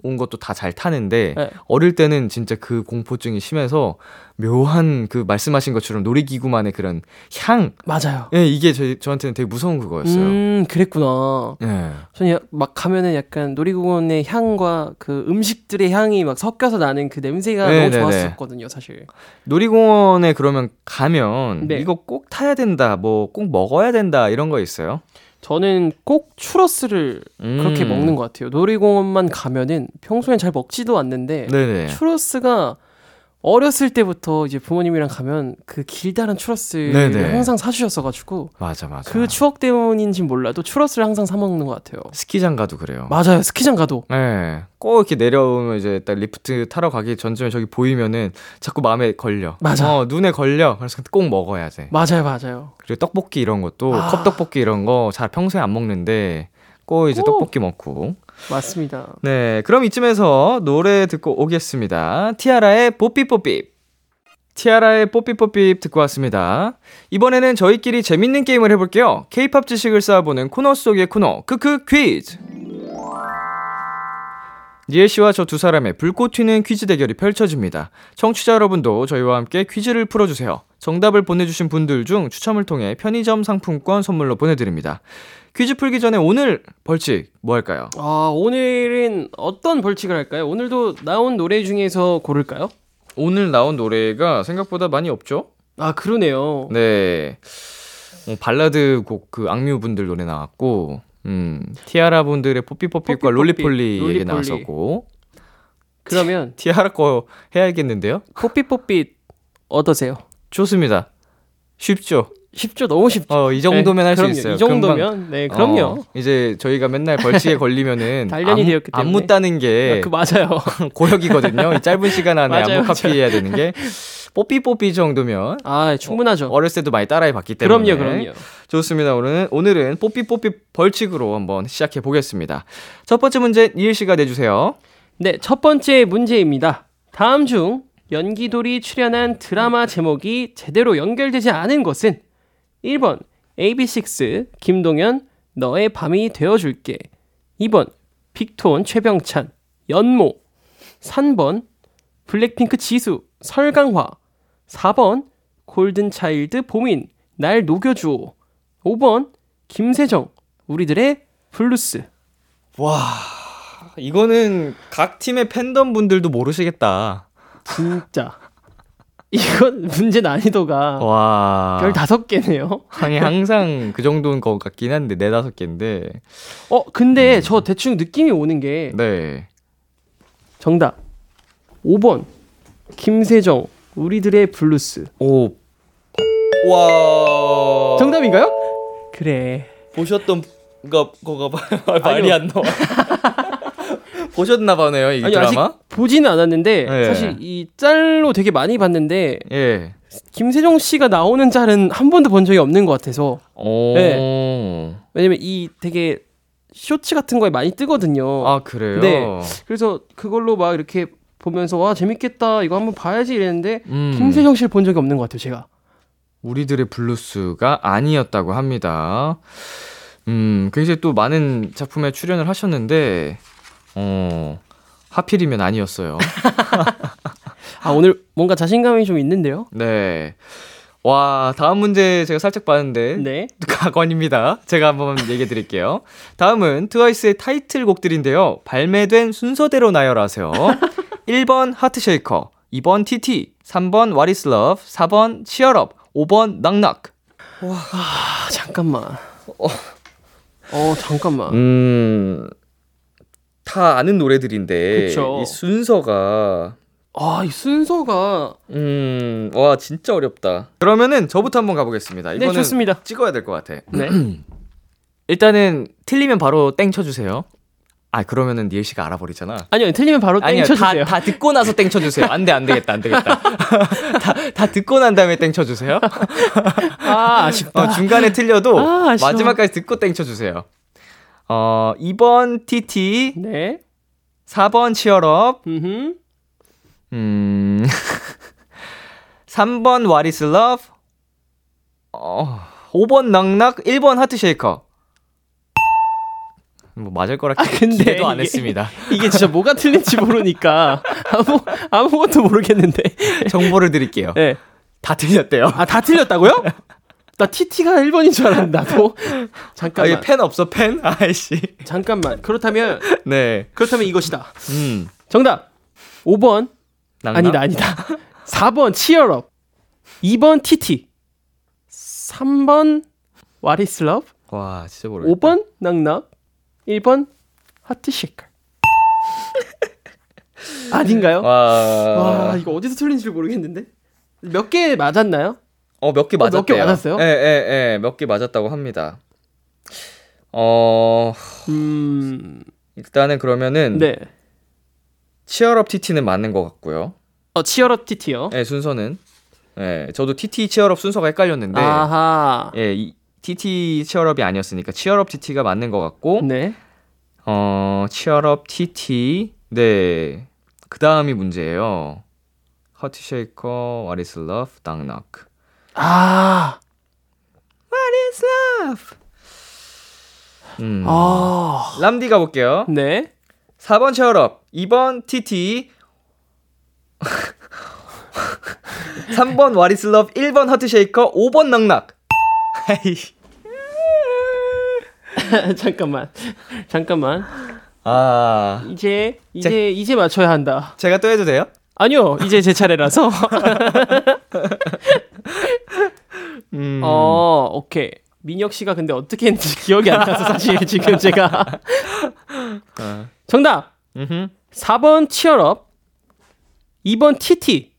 운 것도 다 잘 타는데 네. 어릴 때는 진짜 그 공포증이 심해서 묘한 그 말씀하신 것처럼 놀이기구만의 그런 향, 맞아요. 예 이게 저 저한테는 되게 무서운 그거였어요. 음, 그랬구나. 예. 저는 야- 막 가면은 약간 놀이공원의 향과 그 음식들의 향이 막 섞여서 나는 그 냄새가 네, 너무 네, 좋았었거든요, 사실. 놀이공원에 그러면 가면 네. 이거 꼭 타야 된다, 뭐 꼭 먹어야 된다 이런 거 있어요? 저는 꼭 추러스를 그렇게 음. 먹는 것 같아요. 놀이공원만 가면은 평소엔 잘 먹지도 않는데 네네. 추러스가 어렸을 때부터 이제 부모님이랑 가면 그 길다란 추러스를. 항상 사주셨어가지고 맞아 맞아. 그 추억 때문인지 몰라도 추러스를 항상 사 먹는 것 같아요. 스키장 가도 그래요. 맞아요. 스키장 가도 네. 꼭 이렇게 내려오면 이제 딱 리프트 타러 가기 전쯤에 저기 보이면은 자꾸 마음에 걸려. 맞아. 어, 눈에 걸려. 그래서 꼭 먹어야 돼. 맞아요, 맞아요. 그리고 떡볶이 이런 것도 아. 컵떡볶이 이런 거 잘 평소에 안 먹는데 꼭 이제 꼭. 떡볶이 먹고. 맞습니다. 네. 그럼 이쯤에서 노래 듣고 오겠습니다. 티아라의 뽀삐뽀삐. 티아라의 뽀삐뽀삐 듣고 왔습니다. 이번에는 저희끼리 재밌는 게임을 해볼게요. 케이팝 지식을 쌓아보는 코너 속의 코너, 크크 퀴즈! 니엘 씨와 저 두 사람의 불꽃 튀는 퀴즈 대결이 펼쳐집니다. 청취자 여러분도 저희와 함께 퀴즈를 풀어주세요. 정답을 보내주신 분들 중 추첨을 통해 편의점 상품권 선물로 보내드립니다. 퀴즈 풀기 전에 오늘 벌칙 뭐 할까요? 아, 오늘은 어떤 벌칙을 할까요? 오늘도 나온 노래 중에서 고를까요? 오늘 나온 노래가 생각보다 많이 없죠? 아, 그러네요. 네. 어, 발라드 곡 그 악뮤 분들 노래 나왔고, 음, 티아라 분들의 뽀삐뽀삐과 뽀삐뽀삐, 롤리폴리 얘기. 나왔었고, 그러면 티아라 거 해야겠는데요? 뽀삐뽀삐 어떠세요? 좋습니다. 쉽죠? 쉽죠? 너무 쉽죠? 어, 이 정도면 네, 할수 그럼요. 있어요. 이 정도면 금방. 네, 그럼요. 어, 이제 저희가 맨날 벌칙에 걸리면은 단련이 안, 되었기 안 때문에. 묻다는 게 아, 그 맞아요. 고역이거든요. 이 짧은 시간 안에 안무 카피해야 되는 게 뽀삐뽀삐 정도면 아, 충분하죠. 어렸을 때도 많이 따라해 봤기 때문에 그럼요, 그럼요. 좋습니다. 오늘은 오늘은 뽀삐뽀삐 벌칙으로 한번 시작해 보겠습니다. 첫 번째 문제 니엘 씨가 내주세요. 네, 첫 번째 문제입니다. 다음 중 연기돌이 출연한 드라마 제목이 제대로 연결되지 않은 것은 1번 AB6IX 김동현 너의 밤이 되어줄게. 2번 빅톤 최병찬 연모. 3번 블랙핑크 지수 설강화. 4번 골든차일드 보민 날 녹여주오. 5번 김세정 우리들의 블루스. 이거는 각 팀의 팬덤 분들도 모르시겠다. 진짜 이건 문제 난이도가 와. 별 다섯 개네요. 아니 항상 그 정도인 것 같긴 한데 네 다섯 개인데. 어 근데 저 대충 느낌이 오는 게 네. 정답 5번 김세정 우리들의 블루스 오. 와. 정답인가요? 그래 보셨던 거 거가 봐요. 말이 안 나와. 보셨나 보네요 이 아니 드라마. 아직 보지는 않았는데 네. 사실 이 짤로 되게 많이 봤는데 예. 김세정 씨가 나오는 짤은 한 번도 본 적이 없는 것 같아서 오. 왜냐면 이 되게 쇼츠 같은 거에 많이 뜨거든요. 아 그래요. 네. 그래서 그걸로 막 이렇게 보면서 와 재밌겠다 이거 한번 봐야지 이랬는데 음. 김세정 씨를 본 적이 없는 것 같아요 제가. 우리들의 블루스가 아니었다고 합니다. 음, 굉장히 또 많은 작품에 출연을 하셨는데, 어, 하필이면 아니었어요. 아 오늘 뭔가 자신감이 좀 있는데요. 네. 와, 다음 문제 제가 살짝 봤는데, 네. 가관입니다. 제가 한번 얘기해 드릴게요. 다음은 트와이스의 타이틀곡들인데요. 발매된 순서대로 나열하세요. 1번 Heart Shaker, 2번 TT, 3번 What is Love, 4번 Cheer Up, 5번 Knock Knock. 아 잠깐만. 어, 잠깐만. 음, 다 아는 노래들인데 그쵸. 이 순서가 아 이 순서가 음, 와 진짜 어렵다. 그러면은 저부터 한번 가보겠습니다. 네 이거는 좋습니다. 찍어야 될 것 같아. 네. 일단은 틀리면 바로 땡 쳐주세요. 아 그러면은 니엘 씨가 알아버리잖아. 아니요 틀리면 바로 아니요, 땡 쳐주세요. 다, 다 듣고 나서 땡 쳐주세요. 안 돼, 안 되겠다, 안 되겠다. 다, 다 듣고 난 다음에 땡 쳐주세요. 아 아쉽다. 어, 중간에 틀려도 아. 마지막까지 듣고 땡 쳐주세요. 어, 2번 TT, 네. 4번 치얼업, 음. 음, 3번 What is Love, 어, 5번 넉넉, 1번 하트 쉐이커. 뭐 맞을 거라 기, 근데 기대도 안 이게- 했습니다. 이게 진짜 뭐가 틀린지 모르니까 아무 아무것도 모르겠는데. 정보를 드릴게요. 네. 다 틀렸대요. 아 다 틀렸다고요? 나 TT가 1번인 줄 알았는데 나도. 아, 잠깐만. 이게 펜 없어, 펜? 아이씨. 잠깐만. 그렇다면 네. 그렇다면 이것이다. 음. 정답. 5번 낭낭? 아니다 아니다. 4번 치얼업. 2번 TT. 3번 What is love? 와, 진짜 모르겠다. 5번 낙낙, 1번 하트 쉐이커. 아닌가요? 와. 와, 이거 어디서 틀린지 모르겠는데. 몇 개 맞았나요? 어, 몇개 어, 몇 개 맞았대요. 맞았어요? 예, 예, 예. 몇 개 맞았다고 합니다. 어, 음, 일단은 그러면은 네. 치얼업 TT는 맞는 것 같고요. 어, 치얼업 TT요. 예, 순서는. 예, 저도 TT 치얼업 순서가 헷갈렸는데 아하. 예, 이 TT 치얼업이 아니었으니까 치얼업 TT가 맞는 것 같고 네. 어, Cheer Up TT. 네. 그 다음이 문제예요. Heart Shaker, What is love, Knock Knock. 아, What is love? 음. 아, 람디 가볼게요. 네. 4번 Cheer Up, 2번 TT, 3번 What is love, 1번 Heart Shaker, 5번 Knock Knock. 헤이. 잠깐만, 잠깐만. 아, 이제 이제 이제 맞춰야 한다. 제가 또 해도 돼요? 아니요, 이제 제 차례라서. 음. 어, 오케이. 민혁 씨가 근데 어떻게 했는지 기억이 안 나서 사실 지금 제가 어. 정답 음흠. 4번 치얼업 2번 TT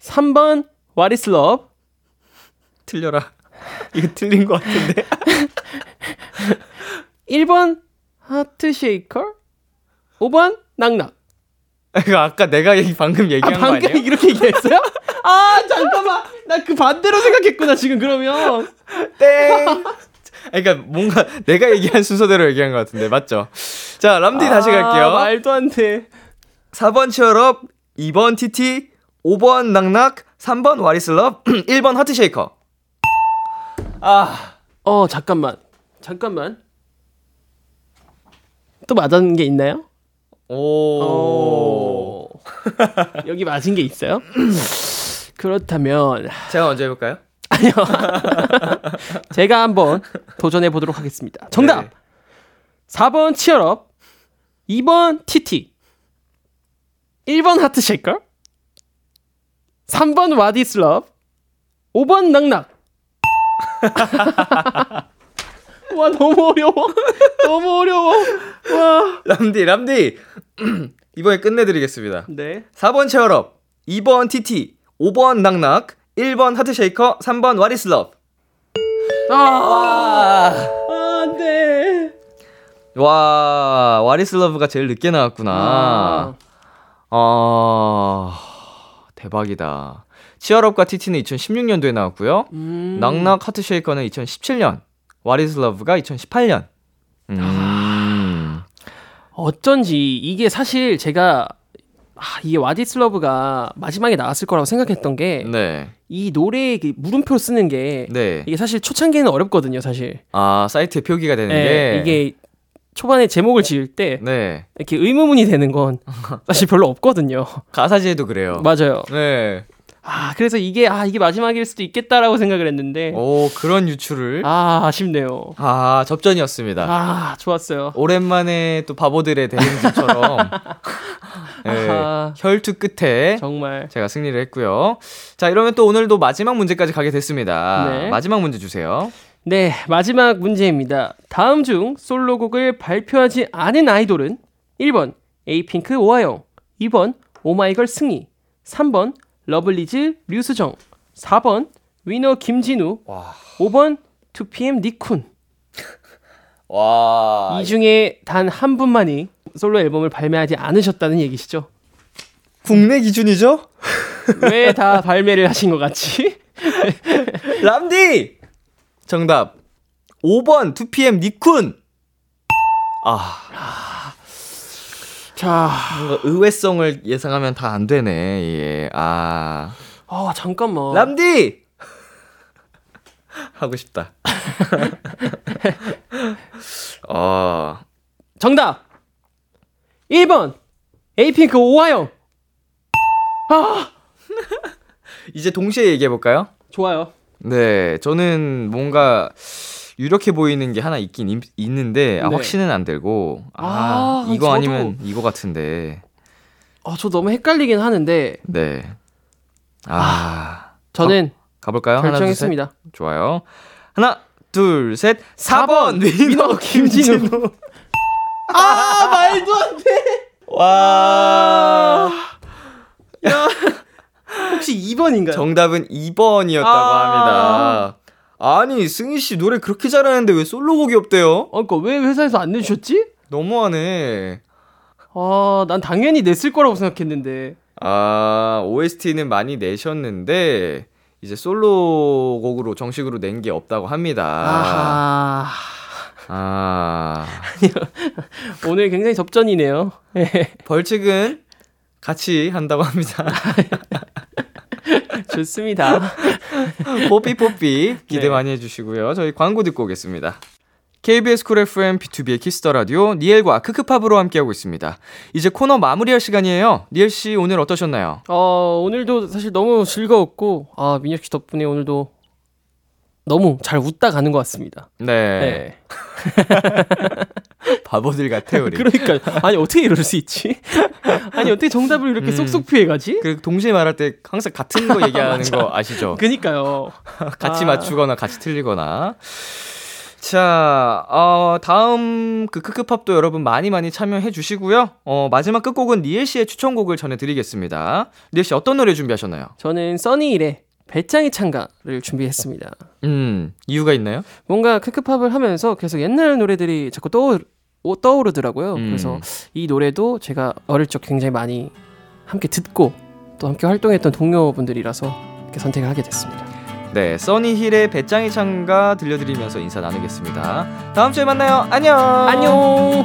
3번 What is love 틀려라. 이거 틀린 것 같은데. 1번 하트 쉐이커 5번 낙낙 이거 아까 내가 얘기, 방금 아 얘기한 거 방금 아니에요? 이렇게 얘기했어요? 아 잠깐만 나 그 반대로 생각했구나 지금 그러면 땡. 그러니까 뭔가 내가 얘기한 순서대로 얘기한 것 같은데 맞죠? 자 람디 다시 아, 갈게요. 말도 안돼 4번 치얼업, 2번 TT, 5번 낙낙, 3번 와리슬럽, 1번 하트쉐이커. 아, 어 잠깐만 잠깐만 또 맞은 게 있나요? 오. 오. 여기 맞은 게 있어요? 그렇다면 제가 먼저 해볼까요? 아니요. 제가 한번 도전해 보도록 하겠습니다. 정답. 네. 4번 Cheer Up, 2번 TT, 1번 Heart Shaker, 3번 What is Love, 5번 Knock Knock. 와 너무 어려워. 너무 어려워. 와. 람디, 람디. 이번에 끝내드리겠습니다. 네. 4번 Cheer Up, 2번 TT, 5번 Knock Knock, 1번 Heart Shaker, 3번 What is Love. 아, 와. 아, 안 돼. 와, What is Love가 제일 늦게 아. 나왔구나. 아, 대박이다. Cheer Up과 TT는 2016년도에 나왔고요. 음. Knock Knock Heart Shaker는 2017년. What is Love가 2018년. 음. 어쩐지 이게 사실 제가 아, 이게 What is Love가 마지막에 나왔을 거라고 생각했던 게이 네. 노래에 그 물음표 쓰는 게 네. 이게 사실 초창기에는 어렵거든요, 사실. 아, 사이트에 표기가 되는 예, 게. 이게 초반에 제목을 지을 때 네. 이렇게 의문문이 되는 건 사실 별로 없거든요. 가사지에도 그래요. 맞아요. 네. 아, 그래서 이게 아, 이게 마지막일 수도 있겠다라고 생각을 했는데 오, 그런 유출을. 아, 아, 아쉽네요. 접전이었습니다. 아, 좋았어요. 오랜만에 또 바보들의 대행진처럼 네. 혈투 끝에 정말 제가 승리를 했고요. 자, 이러면 또 오늘도 마지막 문제까지 가게 됐습니다. 네. 마지막 문제 주세요. 네, 마지막 문제입니다. 다음 중 솔로곡을 발표하지 않은 아이돌은 1번 에이핑크 오하영, 2번 오마이걸 승희, 3번 러블리즈 류수정, 4번 위너 김진우, 와. 5번 2PM 닉쿤. 와. 이 중에 단 한 분만이 솔로 앨범을 발매하지 않으셨다는 얘기시죠? 국내 기준이죠? 왜 다 발매를 하신 것 같지? 람디! 정답. 5번 2PM 니쿤. 아, 자, 뭔가 의외성을 예상하면 다 안 되네. 예. 아. 아 잠깐만. 람디! 하고 싶다. 어. 정답! 1번 에이핑크 오하영. 아, 이제 동시에 얘기해 볼까요? 좋아요. 네, 저는 뭔가 유력해 보이는 게 하나 있긴 있, 있는데 아, 네. 확신은 안 들고 아, 아, 이거 저도- 아니면 이거 같은데 아, 저 너무 헷갈리긴 하는데 네. 아, 저는 가볼까요? 하나, 둘, 셋. 결정했습니다. 좋아요. 하나, 둘, 셋. 4번 위너 김진우. 아 말도 안 돼. 와. 야 혹시 2번인가요? 정답은 2번이었다고 아. 합니다. 아니, 승희 씨 노래 그렇게 잘하는데 왜 솔로곡이 없대요? 어, 그러니까 왜 회사에서 안 내주셨지? 너무하네. 아, 난 당연히 냈을 거라고 생각했는데. 아, OST는 많이 내셨는데, 이제 솔로곡으로 정식으로 낸 게 없다고 합니다. 아하. 아. 오늘 굉장히 접전이네요. 벌칙은 같이 한다고 합니다. 좋습니다. 뽀삐뽀삐 기대 네. 많이 해주시고요. 저희 광고 듣고 오겠습니다. KBS 쿨 FM B2B의 키스터 라디오 니엘과 크크팝으로 함께하고 있습니다. 이제 코너 마무리할 시간이에요. 니엘 씨 오늘 어떠셨나요? 어, 오늘도 사실 너무 즐거웠고, 아, 민혁 씨 덕분에 오늘도 너무 잘 웃다 가는 것 같습니다. 네. 네. 바보들 같아요, 우리. 그러니까, 아니, 어떻게 이럴 수 있지? 아니, 어떻게 정답을 이렇게 음. 쏙쏙 피해가지? 그 동시에 말할 때 항상 같은 거 얘기하는 거 아시죠? 그니까요. 같이 아. 맞추거나 같이 틀리거나. 자, 어, 다음 그 크크팝도 여러분 많이 많이 참여해 주시고요. 어, 마지막 끝곡은 니엘 씨의 추천곡을 전해드리겠습니다. 니엘 씨 어떤 노래 준비하셨나요? 저는 써니일의 배짱이 창가를 준비했습니다. 음, 이유가 있나요? 뭔가 크크팝을 하면서 계속 옛날 노래들이 자꾸 떠오르, 오- 떠오르더라고요. 음. 그래서 이 노래도 제가 어릴 적 굉장히 많이 함께 듣고 또 함께 활동했던 동료분들이라서 이렇게 선택을 하게 됐습니다. 네, 써니힐의 배짱이 창가 들려드리면서 인사 나누겠습니다. 다음 주에 만나요. 안녕. 안녕!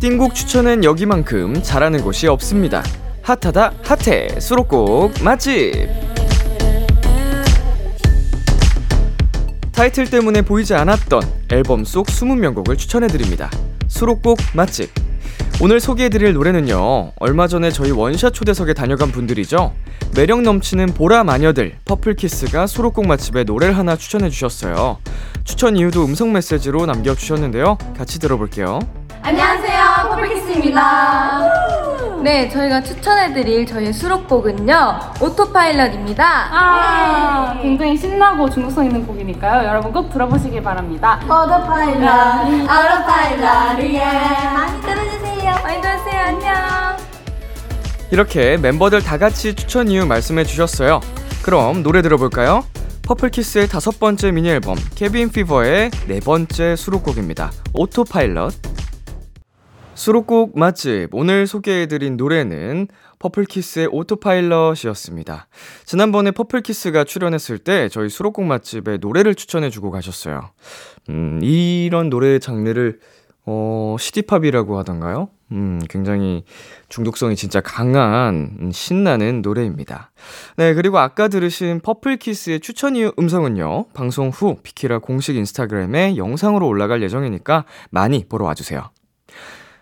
띵곡 추천은 여기만큼 잘하는 곳이 없습니다. 핫하다 핫해. 수록곡 맛집. 타이틀 때문에 보이지 않았던 앨범 속 20명곡을 추천해드립니다. 수록곡 맛집. 오늘 소개해드릴 노래는요 얼마 전에 저희 원샷 초대석에 다녀간 분들이죠? 매력 넘치는 보라 마녀들 퍼플키스가 수록곡 맛집에 노래를 하나 추천해주셨어요. 추천 이유도 음성 메시지로 남겨주셨는데요. 같이 들어볼게요 안녕하세요, 퍼플키스입니다. 네, 저희가 추천해드릴 저희의 수록곡은요, Autopilot입니다. 아, 굉장히 신나고 중독성 있는 곡이니까요. 여러분 꼭 들어보시길 바랍니다. Autopilot, Autopilot, 예. 많이 들어주세요. 많이 들어주세요. 안녕. 이렇게 멤버들 다 같이 추천 이유 말씀해 주셨어요. 그럼 노래 들어볼까요? 퍼플키스의 다섯 번째 미니 앨범 Cabin Fever의 네 번째 수록곡입니다. Autopilot. 수록곡 맛집 오늘 소개해드린 노래는 퍼플키스의 Autopilot이었습니다. 지난번에 퍼플키스가 출연했을 때 저희 수록곡 맛집에 노래를 추천해주고 가셨어요. 음, 이런 노래 장르를 어, 시티팝이라고 하던가요? 음, 굉장히 중독성이 진짜 강한 음, 신나는 노래입니다. 네, 그리고 아까 들으신 퍼플키스의 추천 이유 음성은요. 방송 후 비키라 공식 인스타그램에 영상으로 올라갈 예정이니까 많이 보러 와주세요.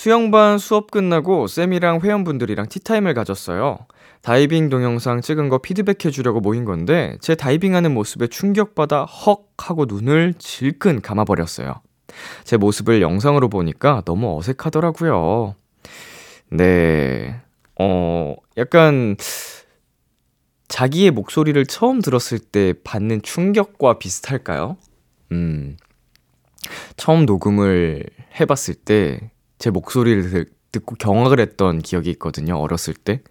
수영반 수업 끝나고 쌤이랑 회원분들이랑 티타임을 가졌어요. 다이빙 동영상 찍은 거 피드백해 주려고 모인 건데 제 다이빙하는 모습에 충격받아 헉 하고 눈을 질끈 감아버렸어요. 제 모습을 영상으로 보니까 너무 어색하더라고요. 네. 어, 약간 자기의 목소리를 처음 들었을 때 받는 충격과 비슷할까요? 음. 처음 녹음을 해봤을 때 제 목소리를 듣고 경악을 했던 기억이 있거든요. 어렸을 때.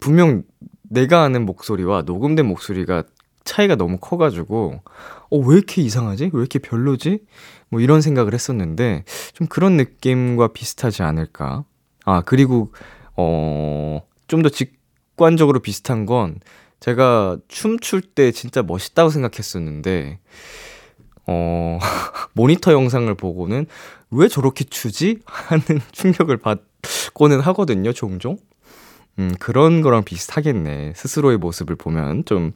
분명 내가 아는 목소리와 녹음된 목소리가 차이가 너무 커가지고, 어, 왜 이렇게 이상하지? 왜 이렇게 별로지? 뭐 이런 생각을 했었는데, 좀 그런 느낌과 비슷하지 않을까. 아, 그리고, 어, 좀 더 직관적으로 비슷한 건, 제가 춤출 때 진짜 멋있다고 생각했었는데, 어, 모니터 영상을 보고는 왜 저렇게 추지? 하는 충격을 받고는 하거든요, 종종. 음, 그런 거랑 비슷하겠네. 스스로의 모습을 보면 좀,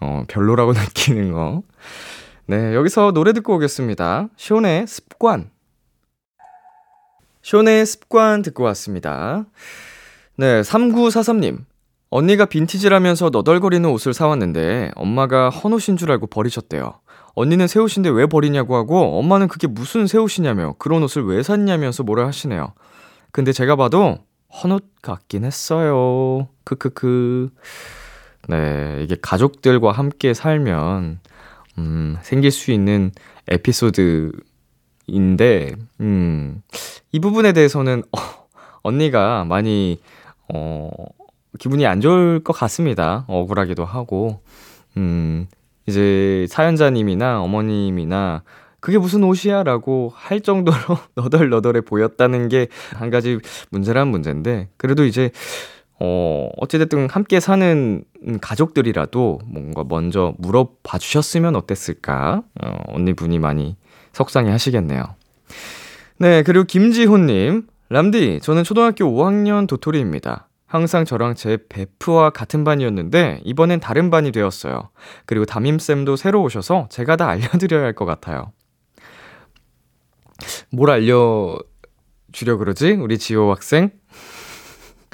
어, 별로라고 느끼는 거. 네, 여기서 노래 듣고 오겠습니다. 쇼의 습관. 쇼의 습관 듣고 왔습니다. 네, 3943님. 언니가 빈티지라면서 너덜거리는 옷을 사왔는데 엄마가 헌 옷인 줄 알고 버리셨대요. 언니는 새 옷인데 왜 버리냐고 하고 엄마는 그게 무슨 새 옷이냐며 그런 옷을 왜 샀냐면서 뭐라 하시네요. 근데 제가 봐도 헌옷 같긴 했어요. 크크크. 네, 이게 가족들과 함께 살면 음, 생길 수 있는 에피소드인데 음, 이 부분에 대해서는 어, 언니가 많이 어, 기분이 안 좋을 것 같습니다. 억울하기도 하고. 음, 이제 사연자님이나 어머님이나 그게 무슨 옷이야? 라고 할 정도로 너덜너덜해 보였다는 게 한 가지 문제란 문제인데, 그래도 이제, 어, 어찌됐든 함께 사는 가족들이라도 뭔가 먼저 물어봐 주셨으면 어땠을까? 어, 언니분이 많이 속상해 하시겠네요. 네, 그리고 김지호님, 람디, 저는 초등학교 5학년 도토리입니다. 항상 저랑 제 베프와 같은 반이었는데 이번엔 다른 반이 되었어요. 그리고 담임쌤도 새로 오셔서 제가 다 알려드려야 할 것 같아요. 뭘 알려주려 그러지? 우리 지호 학생?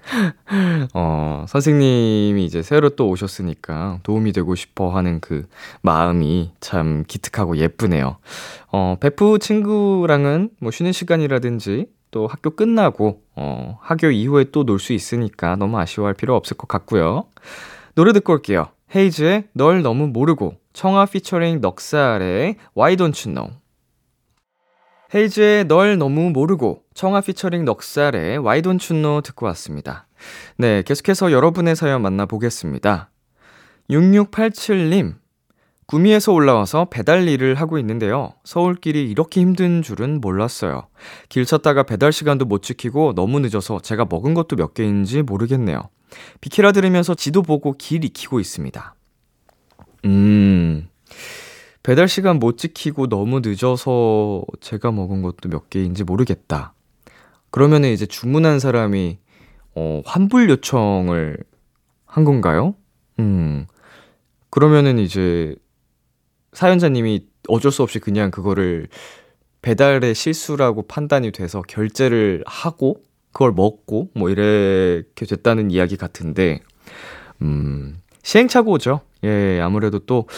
어, 선생님이 이제 새로 또 오셨으니까 도움이 되고 싶어 하는 그 마음이 참 기특하고 예쁘네요. 어, 베프 친구랑은 뭐 쉬는 시간이라든지 또 학교 끝나고 어, 학교 이후에 또 놀 수 있으니까 너무 아쉬워할 필요 없을 것 같고요. 노래 듣고 올게요. 헤이즈의 널 너무 모르고 청아 피처링 넉살의 Why Don't You Know 헤이즈의 널 너무 모르고 청아 피처링 넉살의 Why Don't You Know 듣고 왔습니다. 네, 계속해서 여러분의 사연 만나보겠습니다. 6687님 구미에서 올라와서 배달 일을 하고 있는데요. 서울길이 이렇게 힘든 줄은 몰랐어요. 길 찾다가 배달 시간도 못 지키고 너무 늦어서 제가 먹은 것도 몇 개인지 모르겠네요. 비키라 들으면서 지도 보고 길 익히고 있습니다. 음, 배달 시간 못 지키고 너무 늦어서 제가 먹은 것도 몇 개인지 모르겠다. 그러면은 이제 주문한 사람이, 어, 환불 요청을 한 건가요? 음, 그러면은 이제 사연자님이 어쩔 수 없이 그냥 그거를 배달의 실수라고 판단이 돼서 결제를 하고 그걸 먹고 뭐 이렇게 됐다는 이야기 같은데 음 시행착오죠. 예, 아무래도 또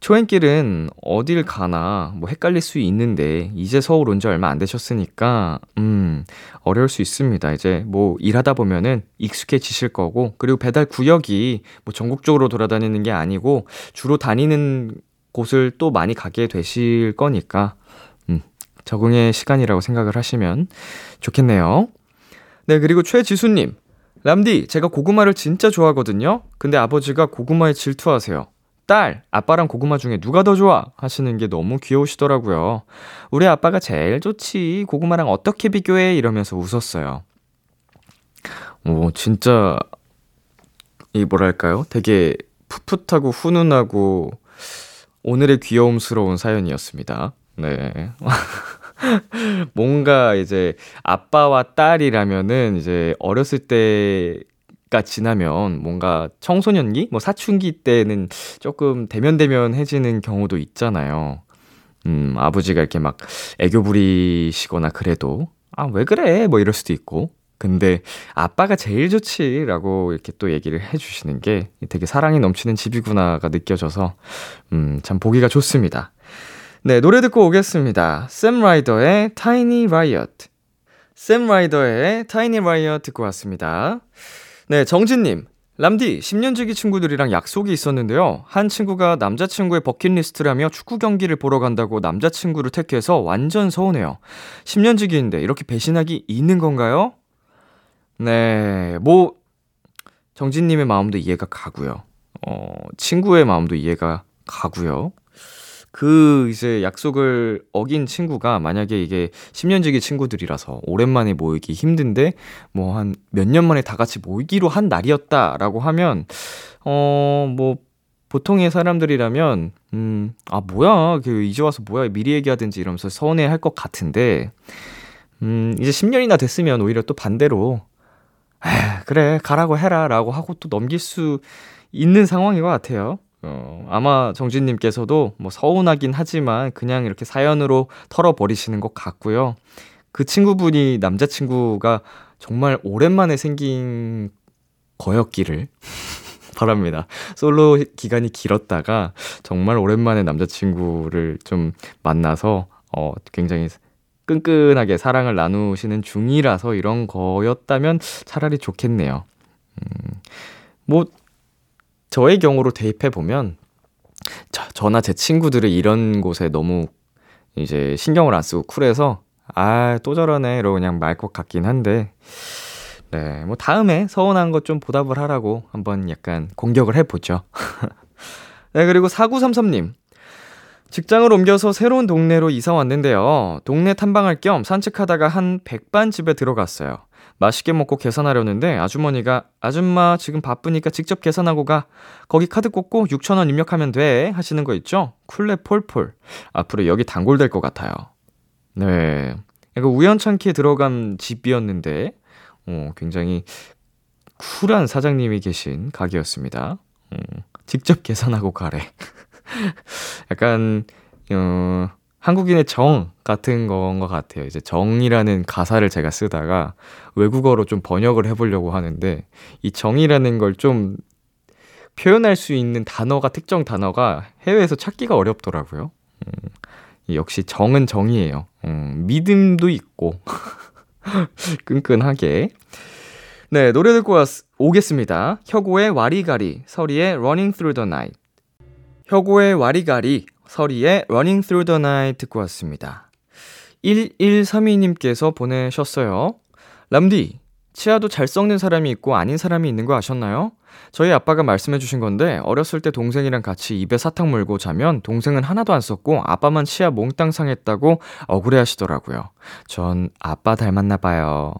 초행길은 어딜 가나 뭐 헷갈릴 수 있는데 이제 서울 온 지 얼마 안 되셨으니까 음 어려울 수 있습니다. 이제 뭐 일하다 보면은 익숙해지실 거고 그리고 배달 구역이 뭐 전국적으로 돌아다니는 게 아니고 주로 다니는 곳을 또 많이 가게 되실 거니까, 음, 적응의 시간이라고 생각을 하시면 좋겠네요. 네, 그리고 최지수님. 람디, 제가 고구마를 진짜 좋아하거든요? 근데 아버지가 고구마에 질투하세요. 딸, 아빠랑 고구마 중에 누가 더 좋아? 하시는 게 너무 귀여우시더라고요. 우리 아빠가 제일 좋지. 고구마랑 어떻게 비교해? 이러면서 웃었어요. 오, 진짜, 이 뭐랄까요? 되게 풋풋하고 훈훈하고 오늘의 귀여움스러운 사연이었습니다. 네. 뭔가 이제 아빠와 딸이라면은 이제 어렸을 때 가 지나면 뭔가 청소년기, 뭐 사춘기 때는 조금 대면대면해지는 경우도 있잖아요. 음, 아버지가 이렇게 막 애교 부리시거나 그래도, 아, 왜 그래? 뭐 이럴 수도 있고. 근데 아빠가 제일 좋지라고 이렇게 또 얘기를 해주시는 게 되게 사랑이 넘치는 집이구나가 느껴져서, 음, 참 보기가 좋습니다. 네, 노래 듣고 오겠습니다. 샘 라이더의 Tiny Riot. 샘 라이더의 Tiny Riot 듣고 왔습니다. 네, 정진님. 람디, 10년 지기 친구들이랑 약속이 있었는데요. 한 친구가 남자친구의 버킷리스트라며 축구 경기를 보러 간다고 남자친구를 택해서 완전 서운해요. 10년 지기인데 이렇게 배신하기 있는 건가요? 네, 뭐, 정진님의 마음도 이해가 가고요. 어, 친구의 마음도 이해가 가고요. 그 이제 약속을 어긴 친구가 만약에 이게 10년지기 친구들이라서 오랜만에 모이기 힘든데 뭐 한 몇 년 만에 다 같이 모이기로 한 날이었다라고 하면 어 뭐 보통의 사람들이라면 음 아 뭐야 그 이제 와서 뭐야 미리 얘기하든지 이러면서 서운해 할 것 같은데 음 이제 10년이나 됐으면 오히려 또 반대로 에 그래 가라고 해라라고 하고 또 넘길 수 있는 상황인 것 같아요. 어, 아마 정진님께서도 뭐 서운하긴 하지만 그냥 이렇게 사연으로 털어버리시는 것 같고요. 그 친구분이 남자친구가 정말 오랜만에 생긴 거였기를 바랍니다. 솔로 기간이 길었다가 정말 오랜만에 남자친구를 좀 만나서 어, 굉장히 끈끈하게 사랑을 나누시는 중이라서 이런 거였다면 차라리 좋겠네요. 음, 뭐, 저의 경우로 대입해 보면 저, 저나 제 친구들이 이런 곳에 너무 이제 신경을 안 쓰고 쿨해서 아 또 저러네 이러고 그냥 말 것 같긴 한데 네 뭐 다음에 서운한 것 좀 보답을 하라고 한번 약간 공격을 해보죠 네 그리고 4933님 직장을 옮겨서 새로운 동네로 이사 왔는데요 동네 탐방할 겸 산책하다가 한 백반집에 들어갔어요 맛있게 먹고 계산하려는데 아주머니가 아줌마 지금 바쁘니까 직접 계산하고 가. 거기 카드 꽂고 6천원 입력하면 돼. 하시는 거 있죠? 쿨레 폴폴. 앞으로 여기 단골 될 것 같아요. 네. 이거 우연찮게 들어간 집이었는데, 어, 굉장히 쿨한 사장님이 계신 가게였습니다. 음, 직접 계산하고 가래. 약간, 어, 한국인의 정 같은 건 것 같아요. 이제 정이라는 가사를 제가 쓰다가 외국어로 좀 번역을 해보려고 하는데 이 정이라는 걸 좀 표현할 수 있는 단어가 특정 단어가 해외에서 찾기가 어렵더라고요. 음, 역시 정은 정이에요. 음, 믿음도 있고 끈끈하게. 네 노래 듣고 왔, 오겠습니다. 혁오의 와리가리, 서리의 Running Through the Night. 혁오의 와리가리, 서리의 Running Through the Night 듣고 왔습니다. 1132님께서 보내셨어요. 람디, 치아도 잘 썩는 사람이 있고 아닌 사람이 있는 거 아셨나요? 저희 아빠가 말씀해 주신 건데 어렸을 때 동생이랑 같이 입에 사탕 물고 자면 동생은 하나도 안 썼고 아빠만 치아 몽땅 상했다고 억울해 하시더라고요. 전 아빠 닮았나 봐요.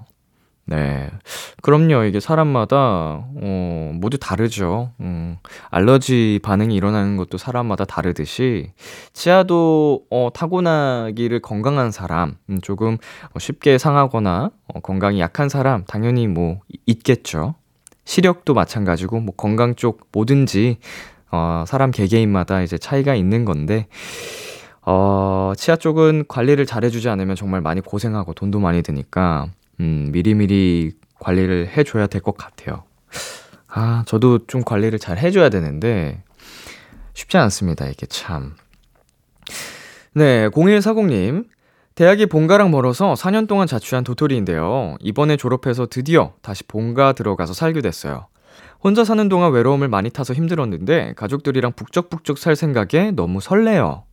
네. 그럼요. 이게 사람마다, 어, 모두 다르죠. 음, 알러지 반응이 일어나는 것도 사람마다 다르듯이, 치아도, 어, 타고나기를 건강한 사람, 음, 조금 쉽게 상하거나, 어, 건강이 약한 사람, 당연히 뭐, 있겠죠. 시력도 마찬가지고, 뭐, 건강 쪽 뭐든지, 어, 사람 개개인마다 이제 차이가 있는 건데, 어, 치아 쪽은 관리를 잘해주지 않으면 정말 많이 고생하고 돈도 많이 드니까, 음, 미리미리 관리를 해줘야 될 것 같아요. 아, 저도 좀 관리를 잘 해줘야 되는데, 쉽지 않습니다, 이게 참. 네, 0140님. 대학이 본가랑 멀어서 4년 동안 자취한 도토리인데요. 이번에 졸업해서 드디어 다시 본가 들어가서 살게 됐어요. 혼자 사는 동안 외로움을 많이 타서 힘들었는데, 가족들이랑 북적북적 살 생각에 너무 설레요.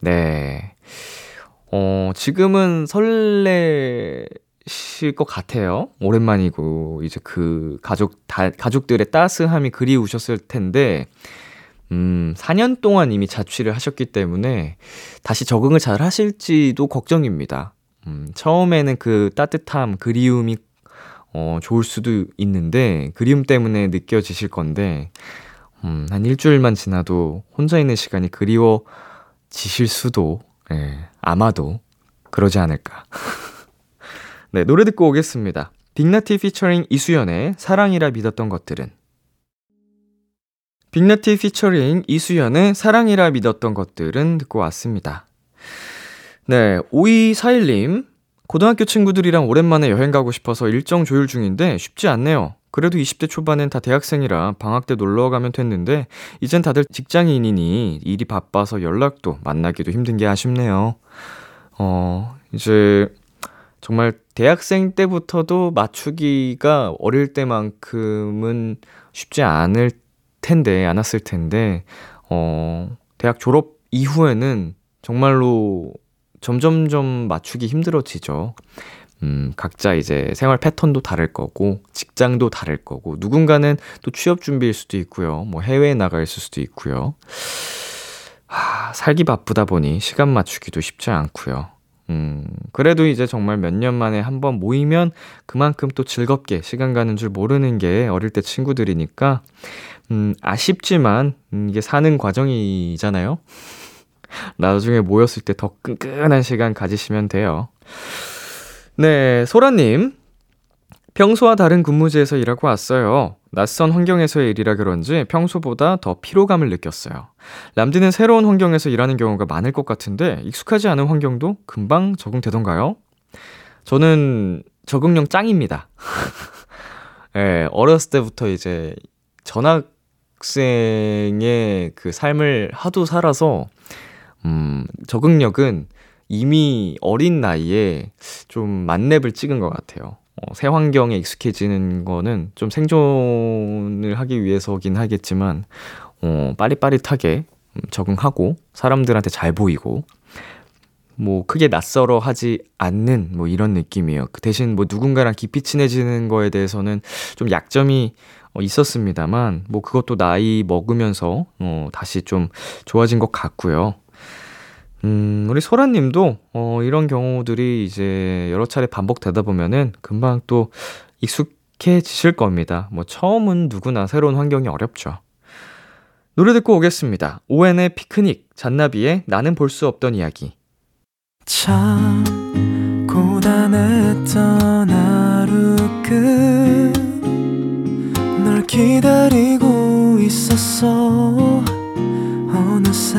네. 어, 지금은 설레, 실것 같아요. 오랜만이고 이제 그 가족 다 가족들의 따스함이 그리우셨을 텐데 음, 4년 동안 이미 자취를 하셨기 때문에 다시 적응을 잘 하실지도 걱정입니다. 음, 처음에는 그 따뜻함, 그리움이 어, 좋을 수도 있는데 그리움 때문에 느껴지실 건데 음, 한 일주일만 지나도 혼자 있는 시간이 그리워지실 수도 예, 아마도 그러지 않을까. 네, 노래 듣고 오겠습니다. 빅나티 피처링 이수연의 사랑이라 믿었던 것들은 빅나티 피처링 이수연의 사랑이라 믿었던 것들은 듣고 왔습니다. 네, 5241님. 고등학교 친구들이랑 오랜만에 여행 가고 싶어서 일정 조율 중인데 쉽지 않네요. 그래도 20대 초반엔 다 대학생이라 방학 때 놀러 가면 됐는데 이젠 다들 직장인이니 일이 바빠서 연락도 만나기도 힘든 게 아쉽네요. 어, 이제 정말 대학생 때부터도 맞추기가 어릴 때만큼은 쉽지 않을 텐데, 않았을 텐데, 어, 대학 졸업 이후에는 정말로 점점점 맞추기 힘들어지죠. 음, 각자 이제 생활 패턴도 다를 거고, 직장도 다를 거고, 누군가는 또 취업 준비일 수도 있고요. 뭐 해외에 나가 있을 수도 있고요. 하, 살기 바쁘다 보니 시간 맞추기도 쉽지 않고요. 음, 그래도 이제 정말 몇 년 만에 한 번 모이면 그만큼 또 즐겁게 시간 가는 줄 모르는 게 어릴 때 친구들이니까, 음, 아쉽지만, 음, 이게 사는 과정이잖아요? 나중에 모였을 때 더 끈끈한 시간 가지시면 돼요. 네, 소라님. 평소와 다른 근무지에서 일하고 왔어요. 낯선 환경에서의 일이라 그런지 평소보다 더 피로감을 느꼈어요. 람디는 새로운 환경에서 일하는 경우가 많을 것 같은데 익숙하지 않은 환경도 금방 적응되던가요? 저는 적응력 짱입니다. 예, 네, 어렸을 때부터 이제 전학생의 그 삶을 하도 살아서 음, 적응력은 이미 어린 나이에 좀 만렙을 찍은 것 같아요. 어, 새 환경에 익숙해지는 거는 좀 생존을 하기 위해서긴 하겠지만, 어, 빠릿빠릿하게 적응하고, 사람들한테 잘 보이고, 뭐, 크게 낯설어 하지 않는, 뭐, 이런 느낌이에요. 그 대신 뭐, 누군가랑 깊이 친해지는 거에 대해서는 좀 약점이 어, 있었습니다만, 뭐, 그것도 나이 먹으면서, 어, 다시 좀 좋아진 것 같고요. 음, 우리 소라 님도, 어, 이런 경우들이 이제 여러 차례 반복되다 보면은 금방 또 익숙해지실 겁니다. 뭐, 처음은 누구나 새로운 환경이 어렵죠. 노래 듣고 오겠습니다. 오엔의 피크닉, 잔나비의 나는 볼 수 없던 이야기. 참, 고단했던 하루 끝널 기다리고 있었어. 어느새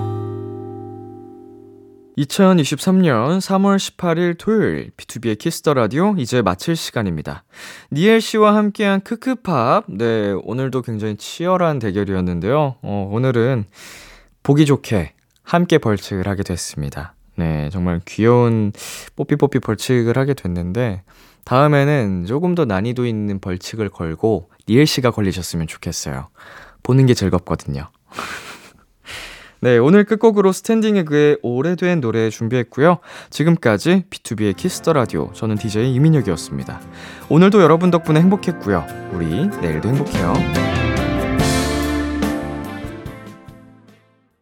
2023년 3월 18일 토요일 B2B의 키스터 라디오 이제 마칠 시간입니다. 니엘 씨와 함께한 크크팝. 네, 오늘도 굉장히 치열한 대결이었는데요. 어, 오늘은 보기 좋게 함께 벌칙을 하게 됐습니다. 네, 정말 귀여운 뽀삐뽀삐 벌칙을 하게 됐는데 다음에는 조금 더 난이도 있는 벌칙을 걸고 니엘 씨가 걸리셨으면 좋겠어요. 보는 게 즐겁거든요. 네, 오늘 끝곡으로 스탠딩 에그의 오래된 노래 준비했고요. 지금까지 B2B의 키스터 라디오 저는 DJ 이민혁이었습니다. 오늘도 여러분 덕분에 행복했고요. 우리 내일도 행복해요.